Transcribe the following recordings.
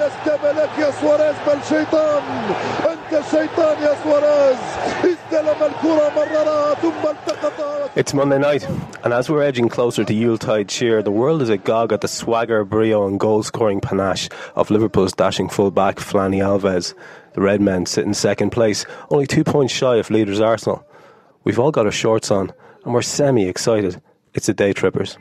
لست ملك يا سواريز بل شيطان انت شيطان يا سواريز استلم الكره مررها ثم التقطها It's Monday night, and as we're edging closer to Yuletide cheer, the world is agog at the swagger, brio, and goal scoring panache of Liverpool's dashing fullback Flanny Alves. The Red Men sit in second place, only two points shy of leaders Arsenal. We've all got our shorts on, and we're semi excited. It's the day trippers.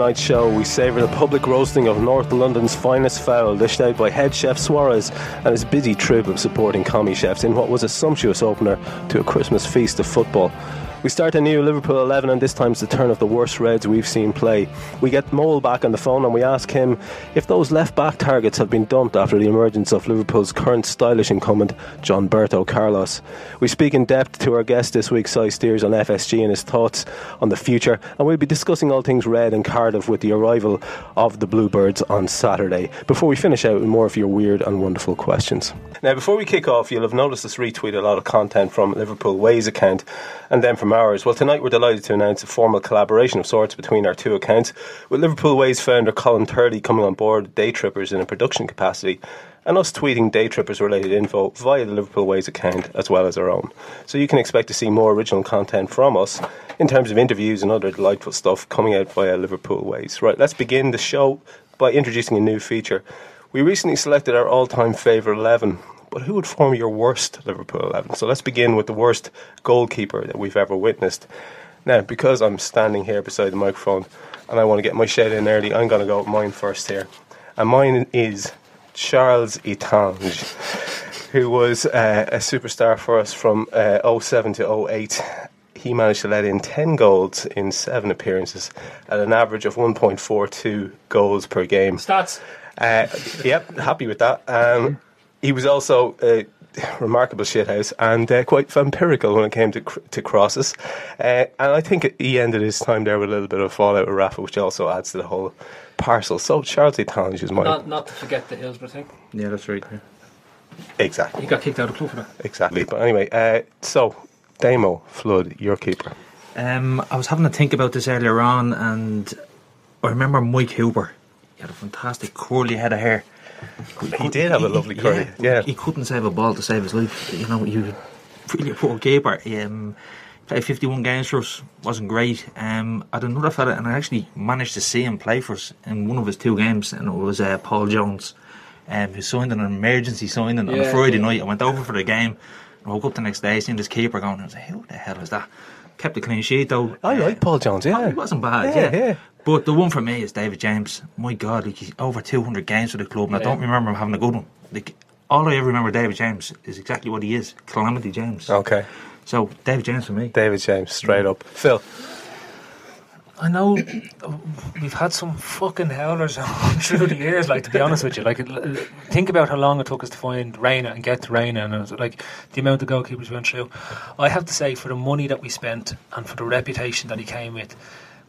Tonight's show, we savour the public roasting of North London's finest fowl, dished out by head chef Suarez and his busy troupe of supporting commis chefs in what was a sumptuous opener to a Christmas feast of football. We start a new Liverpool 11, and this time's the turn of the worst Reds we've seen play. We get Mole back on the phone and we ask him if those left back targets have been dumped after the emergence of Liverpool's current stylish incumbent, John Berto Carlos. We speak in depth to our guest this week, Si Steers, on FSG and his thoughts on the future, and we'll be discussing all things red and Cardiff with the arrival of the Bluebirds on Saturday. Before we finish out with more of your weird and wonderful questions. Now, before we kick off, you'll have noticed us retweet a lot of content from Liverpool Ways account and then from ours. Well, tonight we're delighted to announce a formal collaboration of sorts between our two accounts, with Liverpool Ways founder Colin Turley coming on board Day Trippers in a production capacity, and us tweeting Day Trippers related info via the Liverpool Ways account as well as our own. So you can expect to see more original content from us in terms of interviews and other delightful stuff coming out via Liverpool Ways. Right, let's begin the show by introducing a new feature. We recently selected our all time favourite 11, but who would form your worst Liverpool 11? So let's begin with the worst goalkeeper that we've ever witnessed. Now, because I'm standing here beside the microphone and I want to get my shout in early, I'm going to go with mine first here. And mine is Charles Itandje, who was uh, a superstar for us from uh, 07 to 08. He managed to let in 10 goals in seven appearances at an average of 1.42 goals per game. Stats. Uh, yep, happy with that. Um, he was also a remarkable shithouse and uh, quite vampirical when it came to cr- to crosses. Uh, and I think he ended his time there with a little bit of fallout with Rafa, which also adds to the whole parcel. So Charlie Itandje is my Not, not to forget the Hillsborough thing. Yeah, that's right. Yeah. exactly He got kicked out of the club for that. exactly. But anyway, uh, so Damo Flood, your keeper. Um, I was having to think about this earlier on, and I remember Mike Hooper. He had a fantastic curly head of hair. He did have a lovely career. yeah. He couldn't save a ball to save his life. You know, he was really poor keeper. Um, played 51 games for us, wasn't great. Um, I had another fella, and I actually managed to see him play for us in one of his two games, and it was uh, Paul Jones, um, who signed an emergency signing on a Friday yeah. night. I went over for the game, I woke up the next day, seeing this keeper going, and I was like, who the hell is that? Kept a clean sheet though. I like Paul Jones, yeah. he wasn't bad, Yeah, yeah, yeah. But the one for me is David James. My God, like he's over 200 games for the club, and I don't remember him having a good one. Like all I ever remember David James is exactly what he is, Calamity James. Okay, So David James for me. David James, straight up. Phil, I know uh, we've had some fucking howlers through the years. Like to be honest with you, like think about how long it took us to find Reina and get to Reina, and it was like the amount of goalkeepers we went through. I have to say, for the money that we spent and for the reputation that he came with.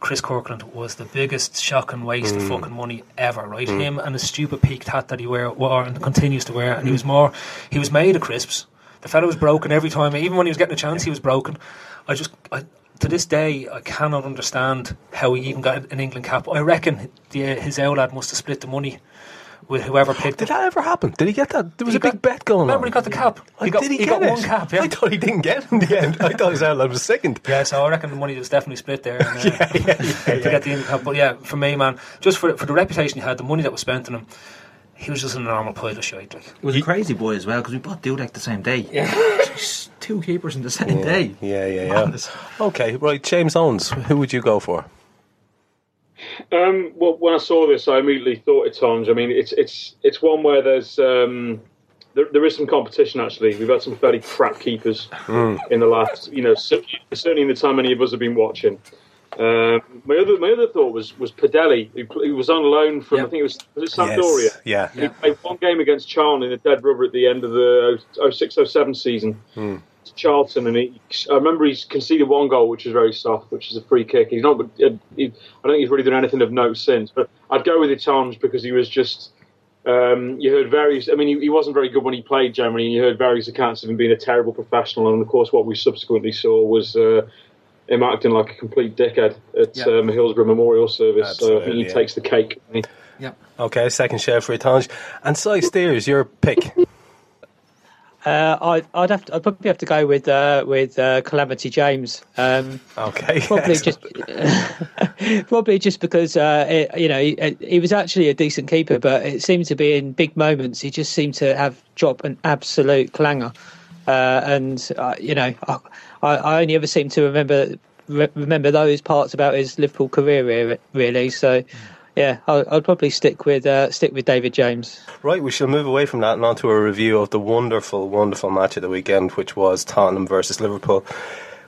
Chris Kirkland was the biggest shock and waste of mm. fucking money ever, right? Mm. Him and his stupid peaked hat that he wear, wore and continues to wear, and he was more, he was made of crisps. The fellow was broken every time, even when he was getting a chance, he was broken. I just, I, to this day, I cannot understand how he even got an England cap. I reckon the, his lad must have split the money with whoever picked Did him. that ever happen? Did he get that? There was He a big got- bet going Remember, on. he got the cap. Like, he got, did he, he get got it? one cap. Yeah. I thought he didn't get it in the end. I thought his outlet was second. Yeah, so I reckon the money was definitely split there and, uh, to get the England Cup. But yeah, for me, man, just for for the reputation he had, the money that was spent on him, he was just a normal pile of shit. Like. It was a crazy boy as well because we both Dudek the same day. Yeah. Jeez, two keepers in the same day. Yeah, yeah, yeah. Madness. Okay, right. James Owens, who would you go for? Um, well, when I saw this, I immediately thought it's Tonge. I mean, it's it's it's one where there's um, there, there is some competition. Actually, we've had some fairly crap keepers in the last, you know, certainly, certainly in the time many of us have been watching. Um, my other my other thought was was Padelli, who, who was on loan from I think it was was it Sampdoria. Yes. Yeah. He played one game against Charlton in a dead rubber at the end of the 06 07 season. Hmm. To Charlton, and he, I remember he's conceded one goal, which is very soft, which is a free kick. He's not, he, I don't think he's really done anything of note since. But I'd go with Itandje because he was just. Um, you heard various. I mean, he, he wasn't very good when he played generally. And you heard various accounts of him being a terrible professional, and of course, what we subsequently saw was. Uh, him acting like a complete dickhead at Yeah. um, Hillsborough Memorial Service. So I think he yeah. takes the cake. Yeah. Okay, second shout for Itandje. And Si Steers, your pick. Uh, I'd, I'd have to, I'd probably have to go with uh, with uh, Calamity James. Um, Okay. probably just probably just because uh, it, you know he, he was actually a decent keeper, but it seemed to be in big moments he just seemed to have dropped an absolute clanger, uh, and uh, you know I, I only ever seem to remember re- remember those parts about his Liverpool career really. So yeah, I'll, I'll probably stick with uh, stick with David James. Right, we shall move away from that and on to a review of the wonderful, wonderful match of the weekend, which was Tottenham versus Liverpool.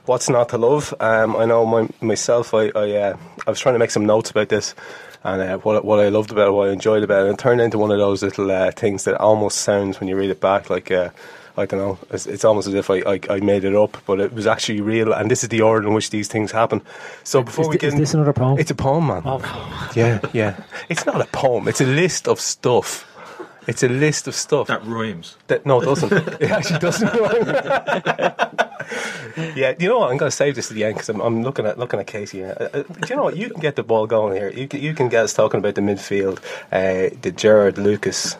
What's not to love? Um, I know my, myself. I I, uh, I was trying to make some notes about this, and uh, what what I loved about it, what I enjoyed about it, and it turned into one of those little uh, things that almost sounds when you read it back like. I don't know. It's, it's almost as if I, I, I made it up, but it was actually real, and this is the order in which these things happen. So before Is we thi- get is this another poem? It's a poem, man. Oh, Yeah, yeah. It's not a poem. It's a list of stuff. It's a list of stuff. That rhymes. That, no, it doesn't. it actually doesn't. yeah, you know what? I'm going to save this to the end because I'm, I'm looking at looking at Casey. now. Uh, uh, do you know what? You can get the ball going here. You can, you can get us talking about the midfield, uh, the Gerrard Lucas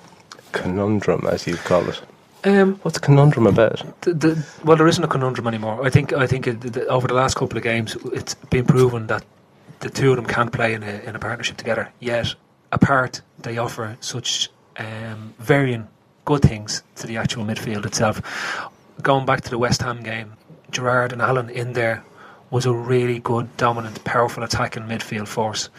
conundrum, as you call it. Um, What's the conundrum about? the, the, well, there isn't a conundrum anymore. I think I think it, the, over the last couple of games, it's been proven that the two of them can't play in a, in a partnership together. Yet, apart, they offer such um, varying good things to the actual midfield itself. Going back to the West Ham game, Gerrard and Allen in there was a really good, dominant, powerful attacking midfield force.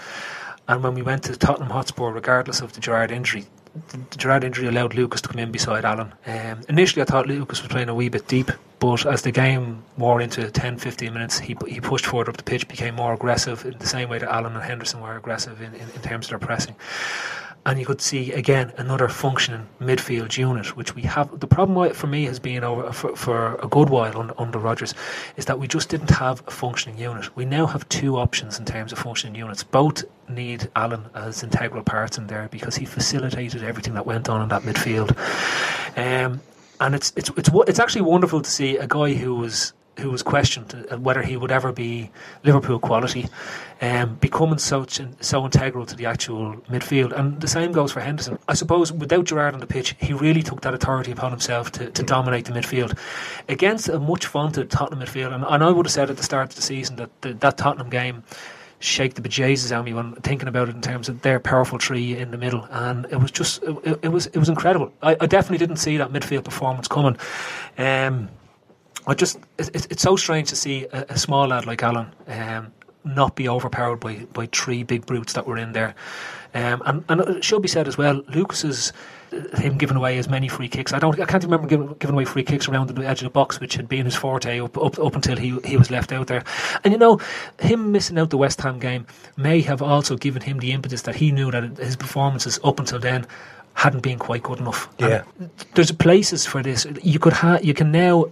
And when we went to Tottenham Hotspur, regardless of the Gerrard injury, the, Gerrard injury allowed Lucas to come in beside Allen. Um, initially, I thought Lucas was playing a wee bit deep, but as the game wore into 10 15 minutes, he, he pushed forward up the pitch, became more aggressive in the same way that Allen and Henderson were aggressive in, in, in terms of their pressing. And you could see again another functioning midfield unit, which we have. The problem for me has been over for, for a good while under, Rodgers, is that we just didn't have a functioning unit. We now have two options in terms of functioning units. Both need Allen as integral parts in there because he facilitated everything that went on in that midfield. Um, and it's it's it's it's actually wonderful to see a guy who was who was questioned uh, whether he would ever be Liverpool quality, um, becoming such and so integral to the actual midfield. And the same goes for Henderson. I suppose without Gerrard on the pitch, he really took that authority upon himself to, to dominate the midfield against a much vaunted Tottenham midfield. And, and I would have said at the start of the season that the, that Tottenham game shake the bejesus out of me when thinking about it in terms of their powerful tree in the middle, and it was just it, it was it was incredible. I, I definitely didn't see that midfield performance coming. Um, I just it, it- it's so strange to see a, a small lad like Allen. Um, not be overpowered by, by three big brutes that were in there. Um, and, and it should be said as well, Lucas's uh, him giving away as many free kicks. I don't. I can't remember giving, giving away free kicks around the edge of the box, which had been his forte up, up, up until he he was left out there. And you know, him missing out the West Ham game may have also given him the impetus that he knew that his performances up until then hadn't been quite good enough. Yeah, and there's places for this. You could have. You can now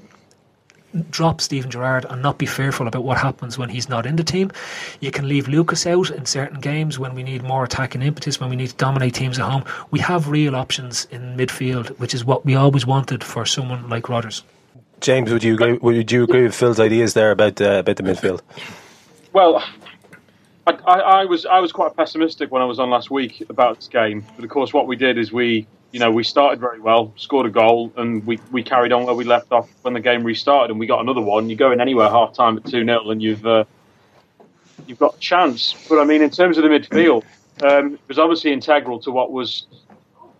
drop Steven Gerrard and not be fearful about what happens when he's not in the team. You can leave Lucas out in certain games when we need more attacking impetus, when we need to dominate teams at home. We have real options in midfield, which is what we always wanted for someone like Rodgers. James, would you agree, would you agree with Phil's ideas there about uh, about the midfield? Well, I, I, I was I was quite pessimistic when I was on last week about this game, but of course, what we did is we you know, we started very well, scored a goal, and we, we carried on where we left off when the game restarted, and we got another one. You go in anywhere half time at two 0 and you've uh, you've got a chance. But I mean, in terms of the midfield, um, it was obviously integral to what was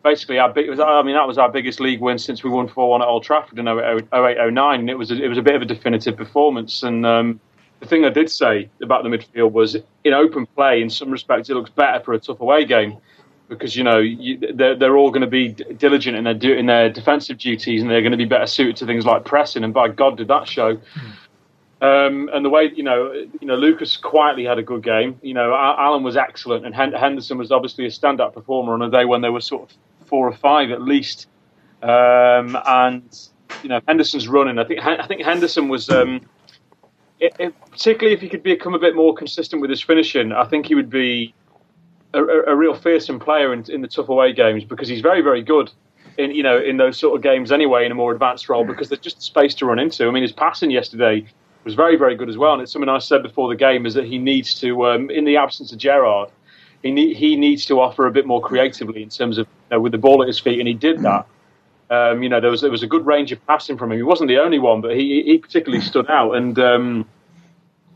basically our big. I mean, that was our biggest league win since we won four one at Old Trafford in 08, 09, and it was a, it was a bit of a definitive performance. And um, the thing I did say about the midfield was, in open play, in some respects, it looks better for a tough away game because you know you, they're, they're all going to be diligent in their in their defensive duties and they're going to be better suited to things like pressing. And by God, did that show! Mm. Um, and the way you know, you know, Lucas quietly had a good game. You know, Allen was excellent, and Henderson was obviously a stand-up performer on a day when there were sort of four or five at least. Um, and you know, Henderson's running. I think I think Henderson was. Um, it, it, particularly if he could become a bit more consistent with his finishing, I think he would be a, a real fearsome player in, in the tough away games because he's very, very good in you know in those sort of games anyway in a more advanced role because there's just space to run into. I mean, his passing yesterday was very, very good as well. And it's something I said before the game is that he needs to, um, in the absence of Gerrard, he he needs to offer a bit more creatively in terms of you know, with the ball at his feet, and he did that. Um, you know, there was there was a good range of passing from him. He wasn't the only one, but he he particularly stood out. And um,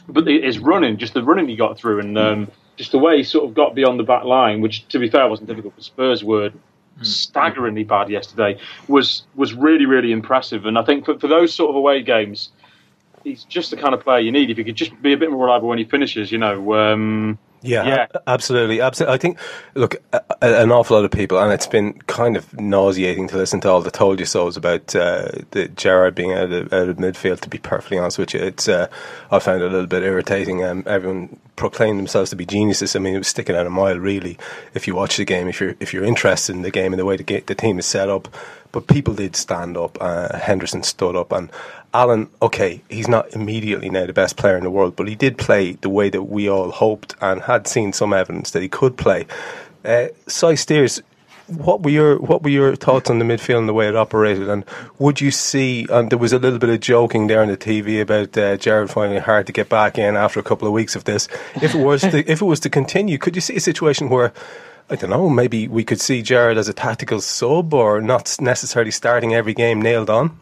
but his running, just the running he got through, and um, just the way he sort of got beyond the back line, which to be fair wasn't difficult for Spurs were hmm. staggeringly bad yesterday, was was really really impressive. And I think for, for those sort of away games, he's just the kind of player you need. If he could just be a bit more reliable when he finishes, you know. Um, yeah, yeah, absolutely, absolutely. I think, look, a, an awful lot of people, and it's been kind of nauseating to listen to all the told you so's about uh, the Gerrard being out of, out of midfield. To be perfectly honest with you, it's uh, I found it a little bit irritating. Um, everyone proclaimed themselves to be geniuses. I mean, it was sticking out a mile, really. If you watch the game, if you're if you're interested in the game and the way the, the team is set up, but people did stand up. Uh, Henderson stood up, and Allen, okay, he's not immediately now the best player in the world, but he did play the way that we all hoped and had seen some evidence that he could play. Uh, Si Steers, what were your what were your thoughts on the midfield and the way it operated? And would you see? And there was a little bit of joking there on the TV about uh, Gerrard finding it hard to get back in after a couple of weeks of this. If it was to, if it was to continue, could you see a situation where? I don't know. Maybe we could see Gerrard as a tactical sub, or not necessarily starting every game nailed on.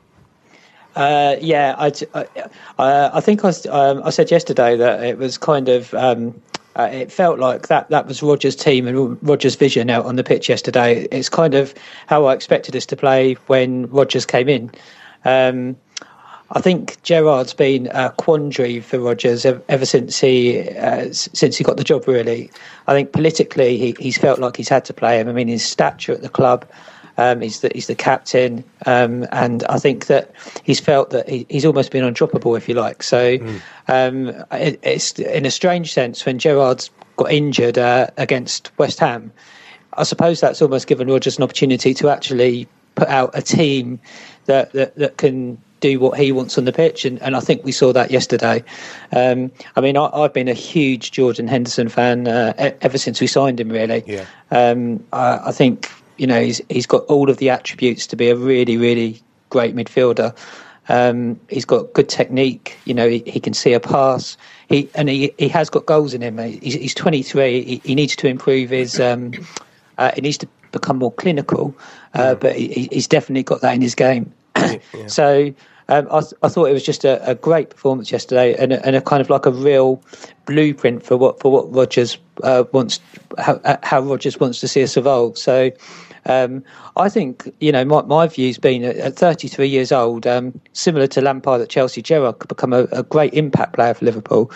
Uh, yeah, I, I, I think I, um, I said yesterday that it was kind of um, uh, it felt like that that was Rodgers' team and Rodgers' vision out on the pitch yesterday. It's kind of how I expected us to play when Rodgers came in. Um, I think Gerrard's been a quandary for Rodgers ever since he uh, since he got the job. Really, I think politically he, he's felt like he's had to play him. I mean, his stature at the club um, he's the he's the captain, um, and I think that he's felt that he, he's almost been undroppable, if you like. So mm. um, it, it's in a strange sense when Gerrard's got injured uh, against West Ham. I suppose that's almost given Rodgers an opportunity to actually put out a team that that, that can do what he wants on the pitch, and, and I think we saw that yesterday. Um, I mean, I, have been a huge Jordan Henderson fan uh, ever since we signed him. Really, yeah. Um, I, I, think you know, he's he's got all of the attributes to be a really, really great midfielder. Um, he's got good technique. You know, he, he, can see a pass. He and he, he has got goals in him. He's, he's 23. He, he, needs to improve his. Um, uh, he needs to become more clinical, uh, but he, he's definitely got that in his game. yeah. So um, I, I, thought it was just a, a great performance yesterday, and a, and a, kind of like a real blueprint for what for what Rodgers uh, wants, how, how Rodgers wants to see us evolve. So Um, I think you know my my view's been at, at 33 years old, um, similar to Lampard at Chelsea. Gerrard could become a, a great impact player for Liverpool.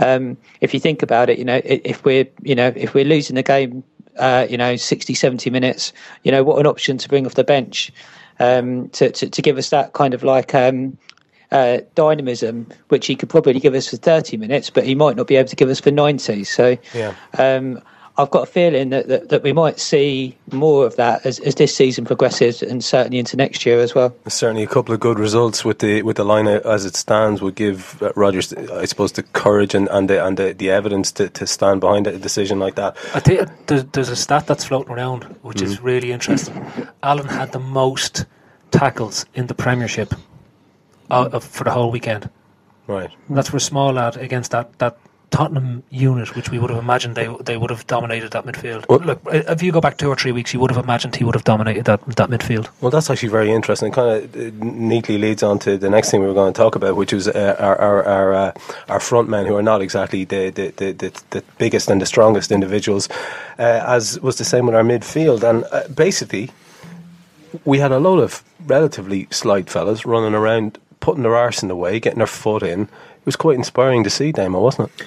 Um, if you think about it, you know if we're you know if we're losing the game, uh, you know 60, 70 minutes, you know what an option to bring off the bench um, to, to, to give us that kind of like um, uh, dynamism, which he could probably give us for 30 minutes, but he might not be able to give us for 90. So yeah. um, I've got a feeling that, that, that, we might see more of that as, as this season progresses and certainly into next year as well. Certainly, a couple of good results with the with the line as it stands would give uh, Rodgers, I suppose, the courage and, and, the, and the, the evidence to, to stand behind a decision like that. I think there's, there's a stat that's floating around which mm-hmm. is really interesting. Allen had the most tackles in the Premiership uh, for the whole weekend. Right. That's for a small lad against that, that Tottenham unit, which we would have imagined they they would have dominated that midfield. Well, Look, if you go back two or three weeks, you would have imagined he would have dominated that that midfield. Well, that's actually very interesting. It kind of uh, neatly leads on to the next thing we were going to talk about, which was uh, our our our, uh, our front men who are not exactly the the, the, the, the biggest and the strongest individuals, uh, as was the same with our midfield. And uh, basically, we had a lot of relatively slight fellas running around, putting their arse in the way, getting their foot in. It was quite inspiring to see, Damo, wasn't it?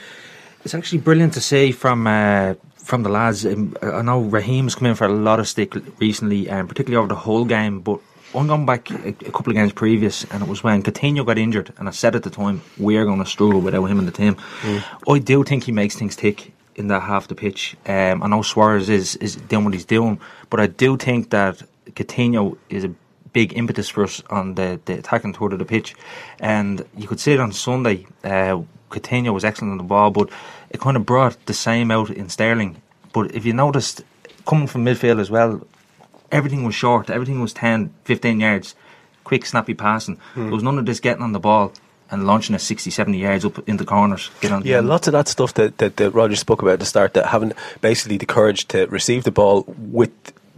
It's actually brilliant to see from uh, from the lads. Um, I know Raheem's come in for a lot of stick recently, um, particularly over the whole game. But I'm going back a, a, couple of games previous, and it was when Coutinho got injured, and I said at the time we are going to struggle without him in the team. Mm. I do think he makes things tick in that half the pitch. Um, I know Suarez is is doing what he's doing, but I do think that Coutinho is a big impetus for us on the, the attacking third of the pitch, and you could see it on Sunday. Uh, Coutinho was excellent on the ball, but it kind of brought the same out in Sterling. But if you noticed, coming from midfield as well, everything was short. Everything was 10, 15 yards. Quick, snappy passing. Hmm. There was none of this getting on the ball and launching a 60, 70 yards up in the corners. Get on yeah, lots of that stuff that, that, that Roger spoke about at the start, that having basically the courage to receive the ball with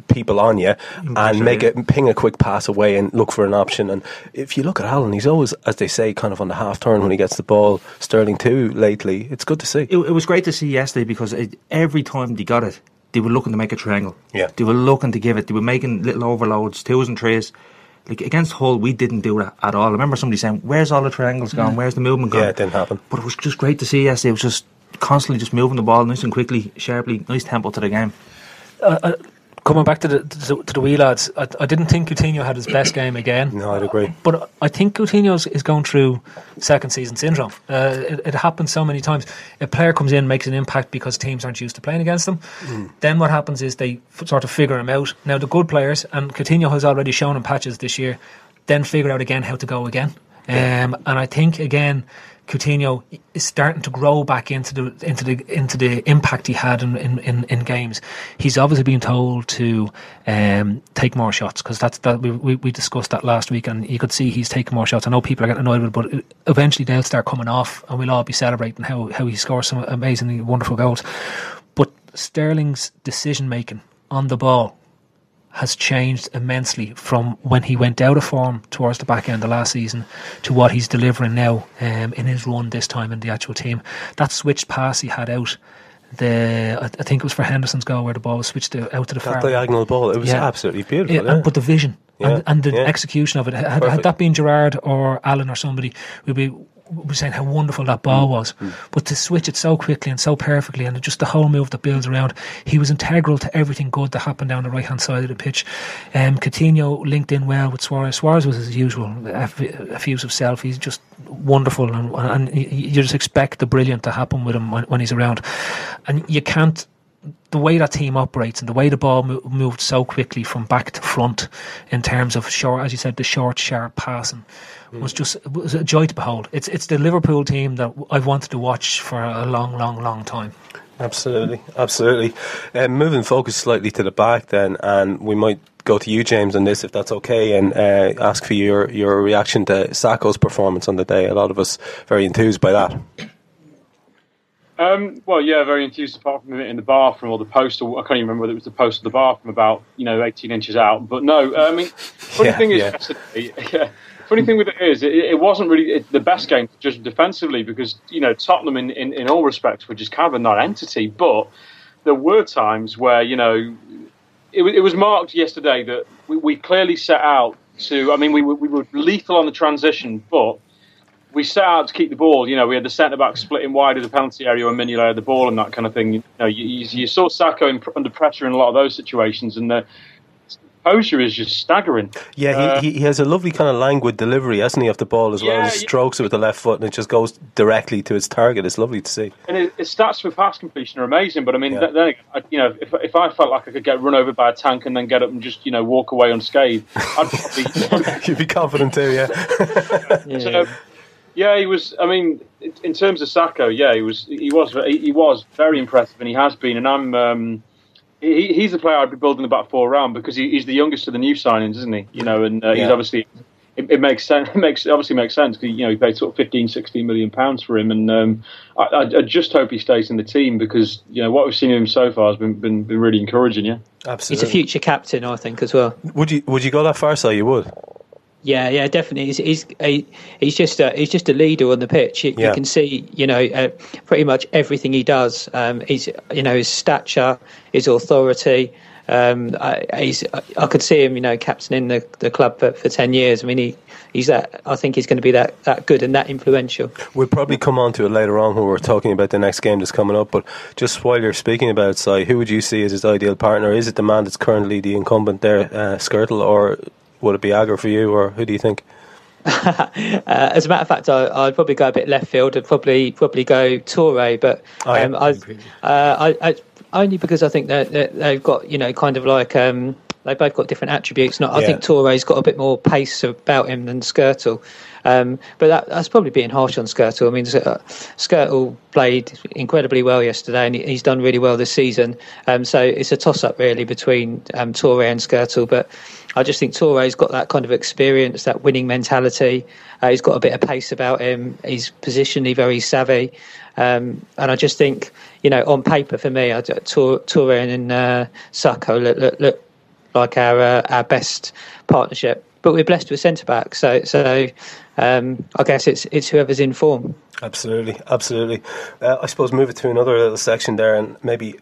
people on you and make it ping a quick pass away and look for an option. And if you look at Allen, he's always, as they say, kind of on the half turn when he gets the ball. Sterling too lately. It's good to see. It, it was great to see yesterday because it, every time they got it, they were looking to make a triangle. Yeah, they were looking to give it. They were making little overloads, twos and threes. Like against Hull, we didn't do that at all. I remember somebody saying, "Where's all the triangles gone? Where's the movement gone?" Yeah, it didn't happen. But it was just great to see yesterday. It was just constantly just moving the ball nice and quickly, sharply, nice tempo to the game. Uh, uh, coming back to the to, to the wee lads, I, I, didn't think Coutinho had his best game again. No, I'd agree. But I think Coutinho is going through second season syndrome. Uh, it, it, happens so many times. A player comes in, makes an impact because teams aren't used to playing against them. Mm. Then what happens is they f- sort of figure him out. Now the good players, and Coutinho has already shown in patches this year, then figure out again how to go again. Um, and I think again Coutinho is starting to grow back into the into the into the impact he had in in, in, games. He's obviously been told to um, take more shots because that's that we, we, we discussed that last week, and you could see he's taking more shots. I know people are getting annoyed with it, but eventually they'll start coming off, and we'll all be celebrating how how he scores some amazingly wonderful goals. But Sterling's decision making on the ball has changed immensely from when he went out of form towards the back end of last season to what he's delivering now um, in his run this time in the actual team. That switched pass he had out. The I, think it was for Henderson's goal where the ball was switched to, out to the that far diagonal ball. It was yeah. absolutely beautiful. Yeah, yeah. But the vision and, and, the execution of it had, had, that been Gerrard or Allen or somebody, we'd be was saying how wonderful that ball mm. was, mm. but to switch it so quickly and so perfectly, and just the whole move that builds around, he was integral to everything good that happened down the right hand side of the pitch. Um, Coutinho linked in well with Suarez. Suarez was as usual, effusive self. He's just wonderful, and, and you just expect the brilliant to happen with him when, when he's around, and you can't the way that team operates and the way the ball mo- moved so quickly from back to front in terms of short, as you said, the short, sharp passing. Was just was a joy to behold. It's it's the Liverpool team that I've wanted to watch for a long, long, long time. Absolutely, absolutely. Um, moving focus slightly to the back, then, and we might go to you, James, on this, if that's okay, and uh, ask for your your reaction to Sakho's performance on the day. A lot of us very enthused by that. Um, well, yeah, very enthused. Apart from it in the bathroom or the post, or I can't even remember whether it was the post or the bathroom, about you know, 18 inches out. But no, I mean, funny yeah, thing is, yeah. funny thing with it is, it, it wasn't really the best game just defensively because you know Tottenham in, in, in all respects were just kind of a non-entity. But there were times where you know it, it was marked yesterday that we, we clearly set out to. I mean, we, were- we were lethal on the transition, but we set out to keep the ball. You know, we had the centre back splitting wide of the penalty area when Mignolet had the ball and that kind of thing. You know, you, you saw Sakho in, under pressure in a lot of those situations, and the composure is just staggering. Yeah, Uh, he, he, he has a lovely kind of languid delivery, hasn't he, of the ball as well. Yeah, He yeah. strokes it with the left foot and it just goes directly to its target. It's lovely to see. And his, his stats for pass completion are amazing, but I mean, Yeah. th- then I, you know, if, if I felt like I could get run over by a tank and then get up and just you know walk away unscathed, I'd probably. You'd be confident too, yeah. So, yeah, he was. I mean, in- in terms of Sakho, yeah, he was. He was. He was very impressive, and he has been. And I'm. Um, he, he's the player I'd be building the back four around because he, he's the youngest of the new signings, isn't he? You know, and uh, he's obviously. It, it makes sense. It makes it obviously makes sense because you know he paid sort of 15, 16 million pounds for him, and um, I, I, I just hope he stays in the team because you know what we've seen of him so far has been been, been really encouraging. Yeah, absolutely. He's a future captain, I think, as well. Would you would you go that far, so you would? Yeah, yeah, definitely. He's he's a, he's just a, he's just a leader on the pitch. You, Yeah. you can see, you know, uh, pretty much everything he does. Um, he's you know his stature, his authority. Um, I, he's I could see him, you know, captaining the, the club for, for ten years. I mean, he he's that. I think he's going to be that, that good and that influential. We'll probably come on to it later on when we're talking about the next game that's coming up. But just while you're speaking about Si, who would you see as his ideal partner? Is it the man that's currently the incumbent there, uh, Skrtel, or would it be Agger for you, or who do you think? Uh, as a matter of fact, I, I'd probably go a bit left field. I'd probably probably go Touré, but Oh, yeah. um, I, uh, I, I, only because I think that that they've got you know kind of like um, they both got different attributes. Not, I think Touré's got a bit more pace about him than Skrtel. Um, but that, that's probably being harsh on Skrtel. I mean, uh, Skrtel played incredibly well yesterday, and he- he's done really well this season. Um, so it's a toss-up really between um, Touré and Skrtel. But I just think Touré's got that kind of experience, that winning mentality. Uh, he's got a bit of pace about him. He's positionally very savvy, um, and I just think, you know, on paper for me, I, Touré and uh, Sakho look, look, look like our uh, our best partnership. But we're blessed with centre back, so so um, I guess it's it's whoever's in form. Absolutely, absolutely. Uh, I suppose move it to another little section there, and maybe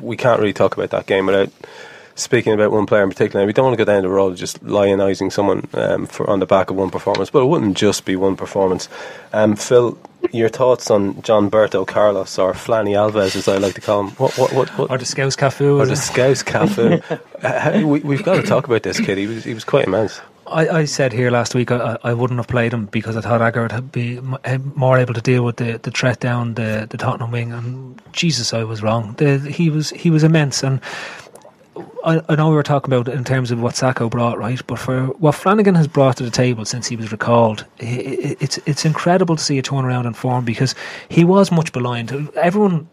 we can't really talk about that game without speaking about one player in particular. We don't want to go down the road of just lionising someone um, for on the back of one performance, but it wouldn't just be one performance. Um, Phil, your thoughts on John Berto Carlos or Flanny Alves, as I like to call him? What, what, what, what? Or the Scouse Cafu. Or the? Scouse Cafu. Uh, we, we've got to talk about this kid. He was, he was quite immense. I, I said here last week I, I wouldn't have played him because I thought Agger would be eh, more able to deal with the, the threat down the, the Tottenham wing. And Jesus, I was wrong. The, he was he was immense. And I, I know we were talking about it in terms of what Sakho brought, right? But for what Flanagan has brought to the table since he was recalled, i- i it's it's incredible to see a turnaround in form because he was much maligned. Everyone,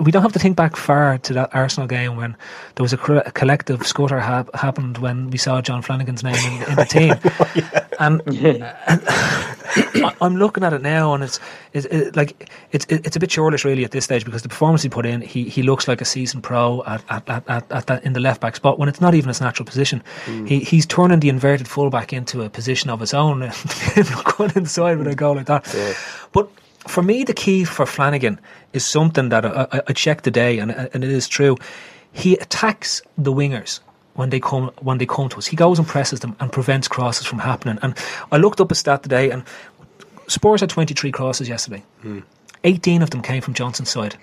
we don't have to think back far to that Arsenal game when there was a, collective scutter hap- happened when we saw John Flanagan's name in, in the team. Oh, And, and uh, uh, I- I'm looking at it now, and it's, it's it, like it's it, it's a bit churlish really at this stage because the performance he put in, he, he looks like a seasoned pro at at, at, at, at that in the left back spot when it's not even his natural position. Mm. He he's turning the inverted fullback into a position of his own, going inside with a goal like that. But for me, the key for Flanagan is something that I, I, I checked today, and and it is true. He attacks the wingers when they come when they come to us. He goes and presses them and prevents crosses from happening. And I looked up a stat today, and Spurs had 23 crosses yesterday. 18 of them came from Johnson's side.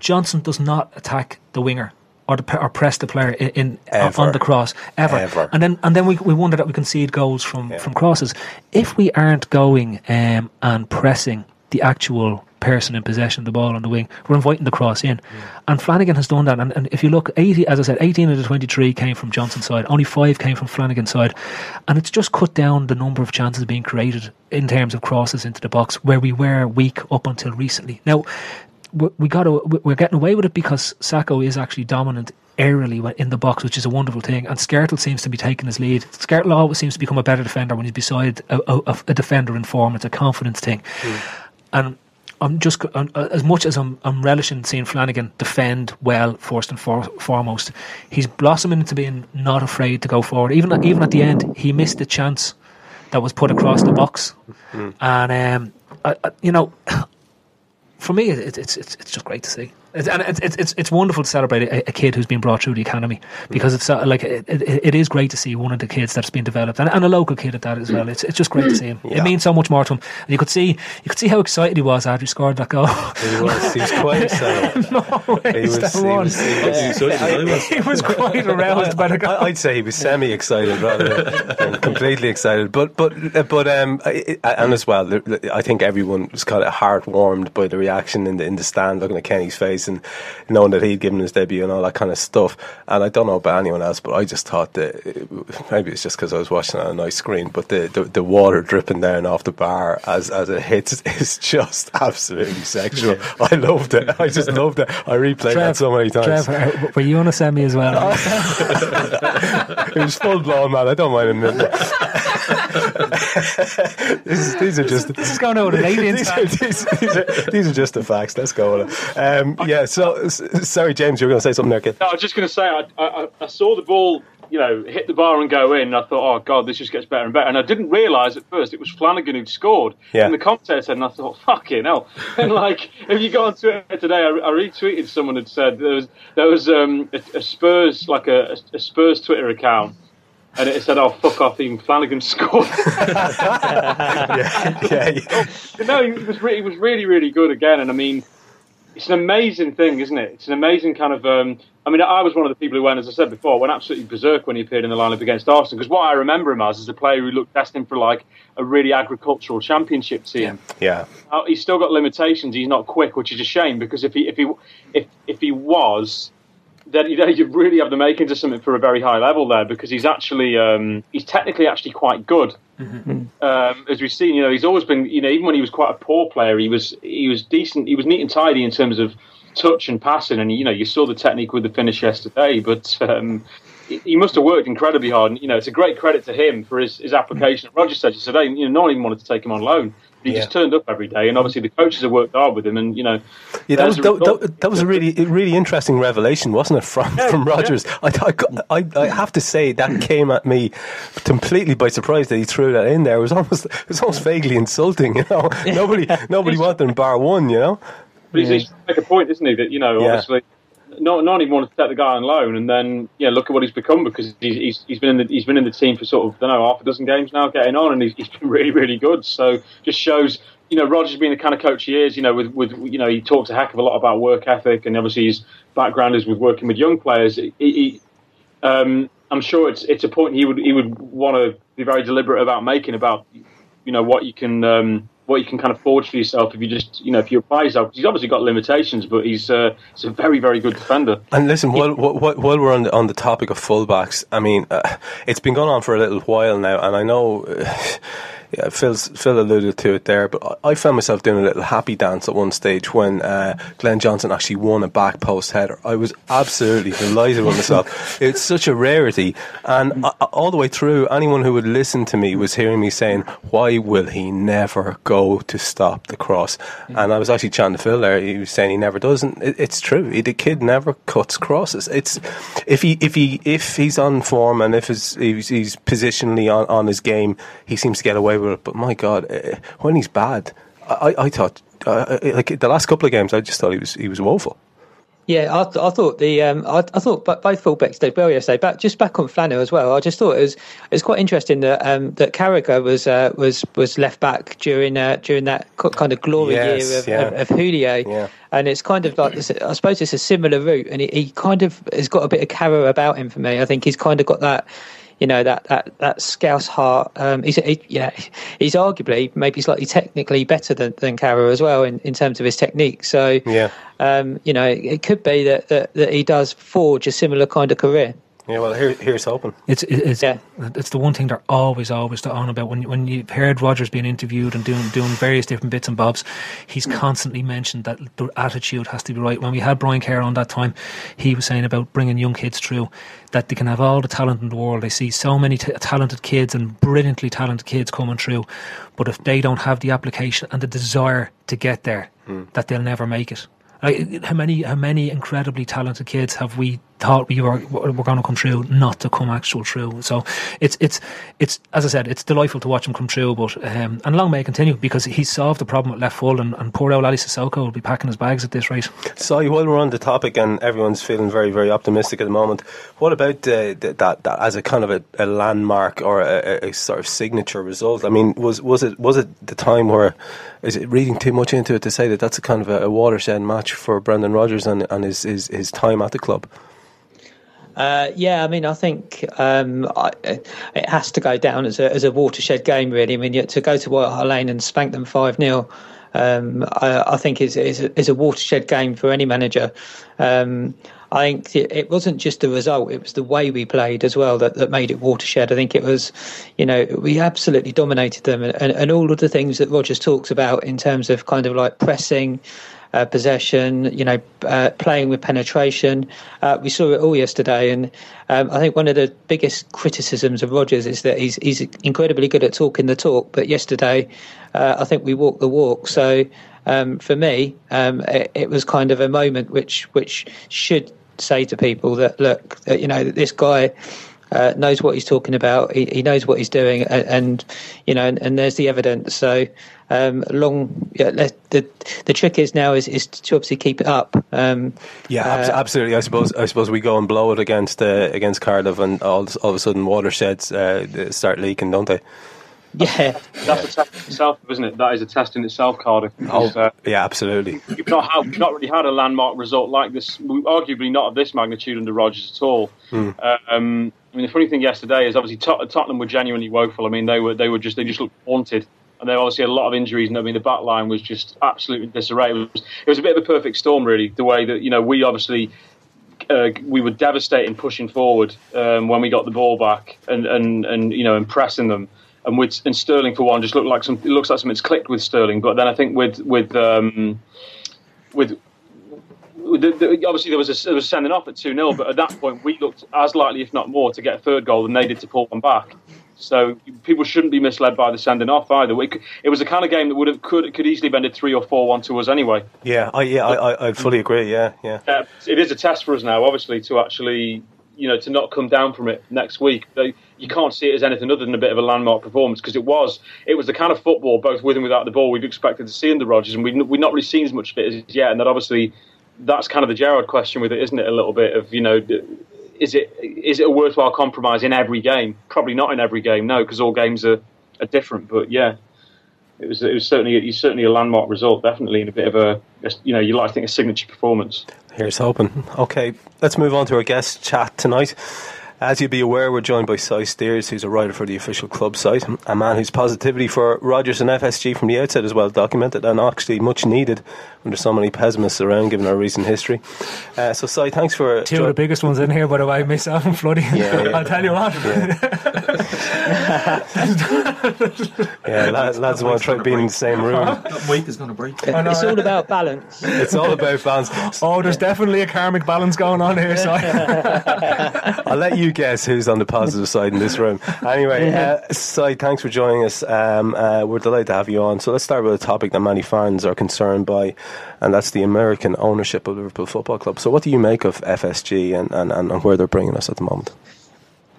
Johnson does not attack the winger or, the, or press the player in, in Ever. on the cross ever. Ever. And then and then we, we wonder that we concede goals from, from crosses. If we aren't going um, and pressing the actual person in possession of the ball on the wing, we're inviting the cross in. And Flanagan has done that. And, and if you look, 80, as I said, 18 of the 23 came from Johnson's side, only five came from Flanagan's side. And it's just cut down the number of chances being created in terms of crosses into the box where we were weak up until recently. Now, we got to, we're getting away with it because Sakho is actually dominant aerially in the box, which is a wonderful thing. And Skrtel seems to be taking his lead. Skrtel always seems to become a better defender when he's beside a, a, a defender in form. It's a confidence thing. Hmm. And I'm just I'm, uh, as much as I'm, I'm relishing seeing Flanagan defend well first and for, foremost. He's blossoming into being not afraid to go forward. Even even at the end, he missed the chance that was put across the box, and um, I, I, you know, for me, it, it's it's it's just great to see. It's, and it's, it's it's it's wonderful to celebrate a, a kid who's been brought through the academy because it's uh, like it, it, it is great to see one of the kids that's been developed and, and a local kid at that as well. It's it's just great to see him. Yeah. It means so much more to him. And you could see you could see how excited he was after he scored that goal. He was, he was quite excited. no way, He was, that he one. was, he was, he was quite aroused by the goal. I- I'd say he was semi-excited rather than- than completely excited. But but uh, but um, I- I- and as well, I think everyone was kind of heart-warmed by the reaction in the in the stand, looking at Kenny's face and knowing that he'd given his debut and all that kind of stuff. And I don't know about anyone else, but I just thought that uh, maybe it's just because I was watching on a nice screen, but the, the the water dripping down off the bar as as it hits is just absolutely sexual. I loved it. I just loved it. I replayed that so many times. Trev, uh, were you on a semi as well? it was full blown, man. I don't mind admitting it. this is, these are just this is going out with an alien these, are, these, these, are, these are just the facts. Let's go with it. Um, yeah. So, sorry, James, you were going to say something there, kid. No, I was just going to say, I, I, I saw the ball, you know, hit the bar and go in. And I thought, oh god, this just gets better and better. And I didn't realise at first it was Flanagan who'd scored. Yeah. And the commentator said, and I thought, fucking hell. And like, if you go on Twitter today, I, I retweeted someone had said there was there was um, a, a Spurs like a, a Spurs Twitter account. And it said, "Oh fuck off!" Even Flanagan scored. yeah, yeah. no, he was re- he was really really good again, and I mean, it's an amazing thing, isn't it? It's an amazing kind of. Um, I mean, I was one of the people who went, as I said before, went absolutely berserk when he appeared in the lineup against Arsenal. Because what I remember him as is a player who looked destined for like a really agricultural championship team. Yeah. Uh, he's still got limitations. He's not quick, which is a shame because if he if he if if he was, then you know you really have the makings of something for a very high level there because he's actually um, he's technically actually quite good. Um, as we've seen, you know, he's always been, you know, even when he was quite a poor player, he was he was decent. He was neat and tidy in terms of touch and passing, and you know, you saw the technique with the finish yesterday. But um, he- he must have worked incredibly hard. And, you know, it's a great credit to him for his, his application. Roger said yesterday, you know, no one even wanted to take him on loan. He Yeah. just turned up every day, and obviously the coaches have worked hard with him. And you know, Yeah, that was a that, that, that was a really really interesting revelation, wasn't it, from from Rodgers? I, I, got- I I have to say that came at me completely by surprise that he threw that in there. It was almost it was almost vaguely insulting, you know. Nobody nobody wanted him bar one, you know. But he's, he's make a point, isn't he? That you know, Yeah. obviously, not not even wanted to take the guy on loan, and then yeah, look at what he's become because he's he's, he's been in the he's been in the team for sort of I don't know half a dozen games now, getting on, and he's, he's been really really good. So just shows. You know, Rodgers being the kind of coach he is, you know, with, with you know, he talks a heck of a lot about work ethic, and obviously his background is with working with young players. He, he, um, I'm sure it's it's a point he would he would want to be very deliberate about making about you know what you can um, what you can kind of forge for yourself if you just you know if you apply yourself. he's obviously got limitations, but he's uh, he's a very very good defender. And listen, while, while, while we're on the, on the topic of fullbacks, I mean, uh, it's been going on for a little while now, and I know uh, yeah, Phil's, Phil alluded to it there, but I I found myself doing a little happy dance at one stage when uh, Glenn Johnson actually won a back post header. I was absolutely delighted with myself. It's such a rarity, and uh, all the way through, anyone who would listen to me was hearing me saying, "Why will he never go to stop the cross?" And I was actually chatting to Phil there. He was saying he never does, and it, it's true. He, the kid never cuts crosses. It's if he if he if he's on form and if his, he's, he's positionally on, on his game, he seems to get away with But my God, eh, when he's bad, I, I thought uh, like the last couple of games, I just thought he was he was woeful. Yeah, I, th- I thought the um, I, I thought bo- both fullbacks did well yesterday. But just back on Flano as well, I just thought it was it was quite interesting that um, that Carragher was uh, was was left back during uh, during that co- kind of glory Yes, year of, yeah. of, of Julio, Yeah. and it's kind of like this, I suppose it's a similar route, and he, he kind of has got a bit of Carragher about him for me. I think he's kind of got that. You know that that that scouse heart. Um, he's he, yeah, he's arguably maybe slightly technically better than than Carra as well in, in terms of his technique. So Yeah. um, you know, it could be that, that, that he does forge a similar kind of career. Yeah, well, here, here's hoping. It's it's it's the one thing they're always always on about when when you've heard Rodgers being interviewed and doing doing various different bits and bobs, he's constantly mentioned that the attitude has to be right. When we had Brian Kerr on that time, he was saying about bringing young kids through that they can have all the talent in the world. They see so many t- talented kids and brilliantly talented kids coming through, but if they don't have the application and the desire to get there, hmm. that they'll never make it. Like how many how many incredibly talented kids have we thought we were were going to come true, not to come actual true. So it's it's it's as I said, it's delightful to watch him come true. But um, and long may it continue because he's solved the problem at left full, and, and poor old Aly Cissokho will be packing his bags at this rate. So while we're on the topic and everyone's feeling very very optimistic at the moment, what about uh, that, that, that as a kind of a, a landmark or a, a, sort of signature result? I mean, was was it was it the time where is it reading too much into it to say that that's a kind of a, a watershed match for Brendan Rodgers and, and his, his his time at the club? Uh, yeah, I mean, I think um, I, it has to go down as a, as a watershed game, really. I mean, to go to White Hart Lane and spank them 5 0, um, I, I, think is, is, is, a watershed game for any manager. Um, I think it wasn't just the result; it was the way we played as well that, that made it watershed. I think it was, you know, we absolutely dominated them, and, and, and all of the things that Rodgers talks about in terms of kind of like pressing, uh, possession, you know, uh, playing with penetration. Uh, we saw it all yesterday, and um, I think one of the biggest criticisms of Rodgers is that he's he's incredibly good at talking the talk, but yesterday uh, I think we walked the walk. So um, for me, um, it, it, was kind of a moment which which should say to people that look, you know, this guy uh, knows what he's talking about. He, he knows what he's doing, and, and you know, and, and, there's the evidence. So um, long, yeah, the the trick is now is, is to obviously keep it up. Um, yeah, uh, absolutely. I suppose I suppose we go and blow it against uh, against Cardiff, and all, all of a sudden watersheds uh, start leaking, don't they? Yeah, that's a test in itself, isn't it? That is a test in itself, Cardiff. Oh, uh, yeah, absolutely. You've not had, you've not really had a landmark result like this, arguably not of this magnitude under Rodgers at all. Hmm. Um, I mean, the funny thing yesterday is obviously Tot- Tottenham were genuinely woeful. I mean, they were they were just they just looked haunted, and they obviously a lot of injuries. And I mean, the back line was just absolutely disarray. It was, it was a bit of a perfect storm, really. The way that you know we obviously uh, we were devastating pushing forward um, when we got the ball back and, and, and you know impressing them and with and Sterling for one just looked like some. It looks like something's clicked with Sterling, but then I think with with um, with. The, the, obviously, there was a there was sending off at two 0 but at that point we looked as likely, if not more, to get a third goal than they did to pull one back. So people shouldn't be misled by the sending off either. It, it was the kind of game that would have could could easily been a three or four one to us anyway. Yeah, I yeah I, I fully agree. Yeah, yeah. Uh, it is a test for us now, obviously, to actually you know to not come down from it next week. They, you can't see it as anything other than a bit of a landmark performance because it was it was the kind of football both with and without the ball we've expected to see in the Rodgers, and we've we've not really seen as much of it as yet. And that obviously that's kind of the Gerrard question with it, isn't it? A little bit of you know. Is it is it a worthwhile compromise in every game? Probably not in every game, no, because all games are, are different. But yeah, it was it was certainly it was certainly a landmark result, definitely, and a bit of a you know you like to think a signature performance. Here's hoping. Okay, let's move on to our guest chat tonight. As you'll be aware, we're joined by Si Steers, who's a writer for the official club site, a man whose positivity for Rodgers and FSG from the outset is well documented and actually much needed when there's so many pessimists around given our recent history. Uh, so, Si, thanks for. Two of the biggest ones in here, by the way, myself and Floody. Yeah, yeah. I'll tell you what. Yeah, yeah lads, lads want to try being in the same room. That weight is going to break. It's all about balance. It's all about balance. Oh, there's definitely a karmic balance going on here, Si. I'll let you guess who's on the positive side in this room. Anyway, uh, Si, thanks for joining us. Um, uh, we're delighted to have you on. So let's start with a topic that many fans are concerned by, and that's the American ownership of Liverpool Football Club. So what do you make of FSG and, and, and where they're bringing us at the moment?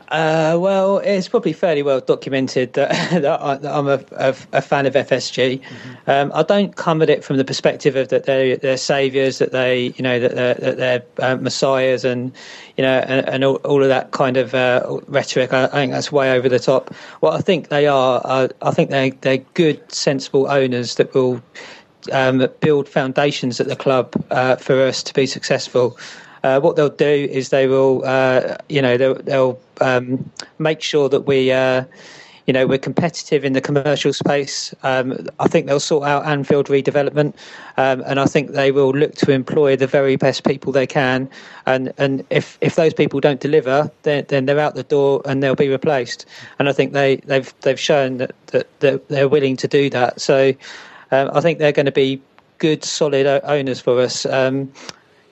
Uh, well, it's probably fairly well documented that, that, I, am a, a, a, fan of FSG. Mm-hmm. Um, I don't come at it from the perspective of that they're, they're saviours, that they, you know, that they're, that they're uh, messiahs, and you know, and, and all, all, of that kind of uh, rhetoric. I, I, think that's way over the top. What I think they are, uh, I think they they're good, sensible owners that will um, build foundations at the club uh, for us to be successful. Uh, what they'll do is they will, uh, you know, they'll, they'll um, make sure that we, uh, you know, we're competitive in the commercial space. Um, I think they'll sort out Anfield redevelopment, um, and I think they will look to employ the very best people they can. And and if if those people don't deliver, then then they're out the door and they'll be replaced. And I think they they've they've shown that that, they're willing to do that. So um, I think they're going to be good, solid owners for us.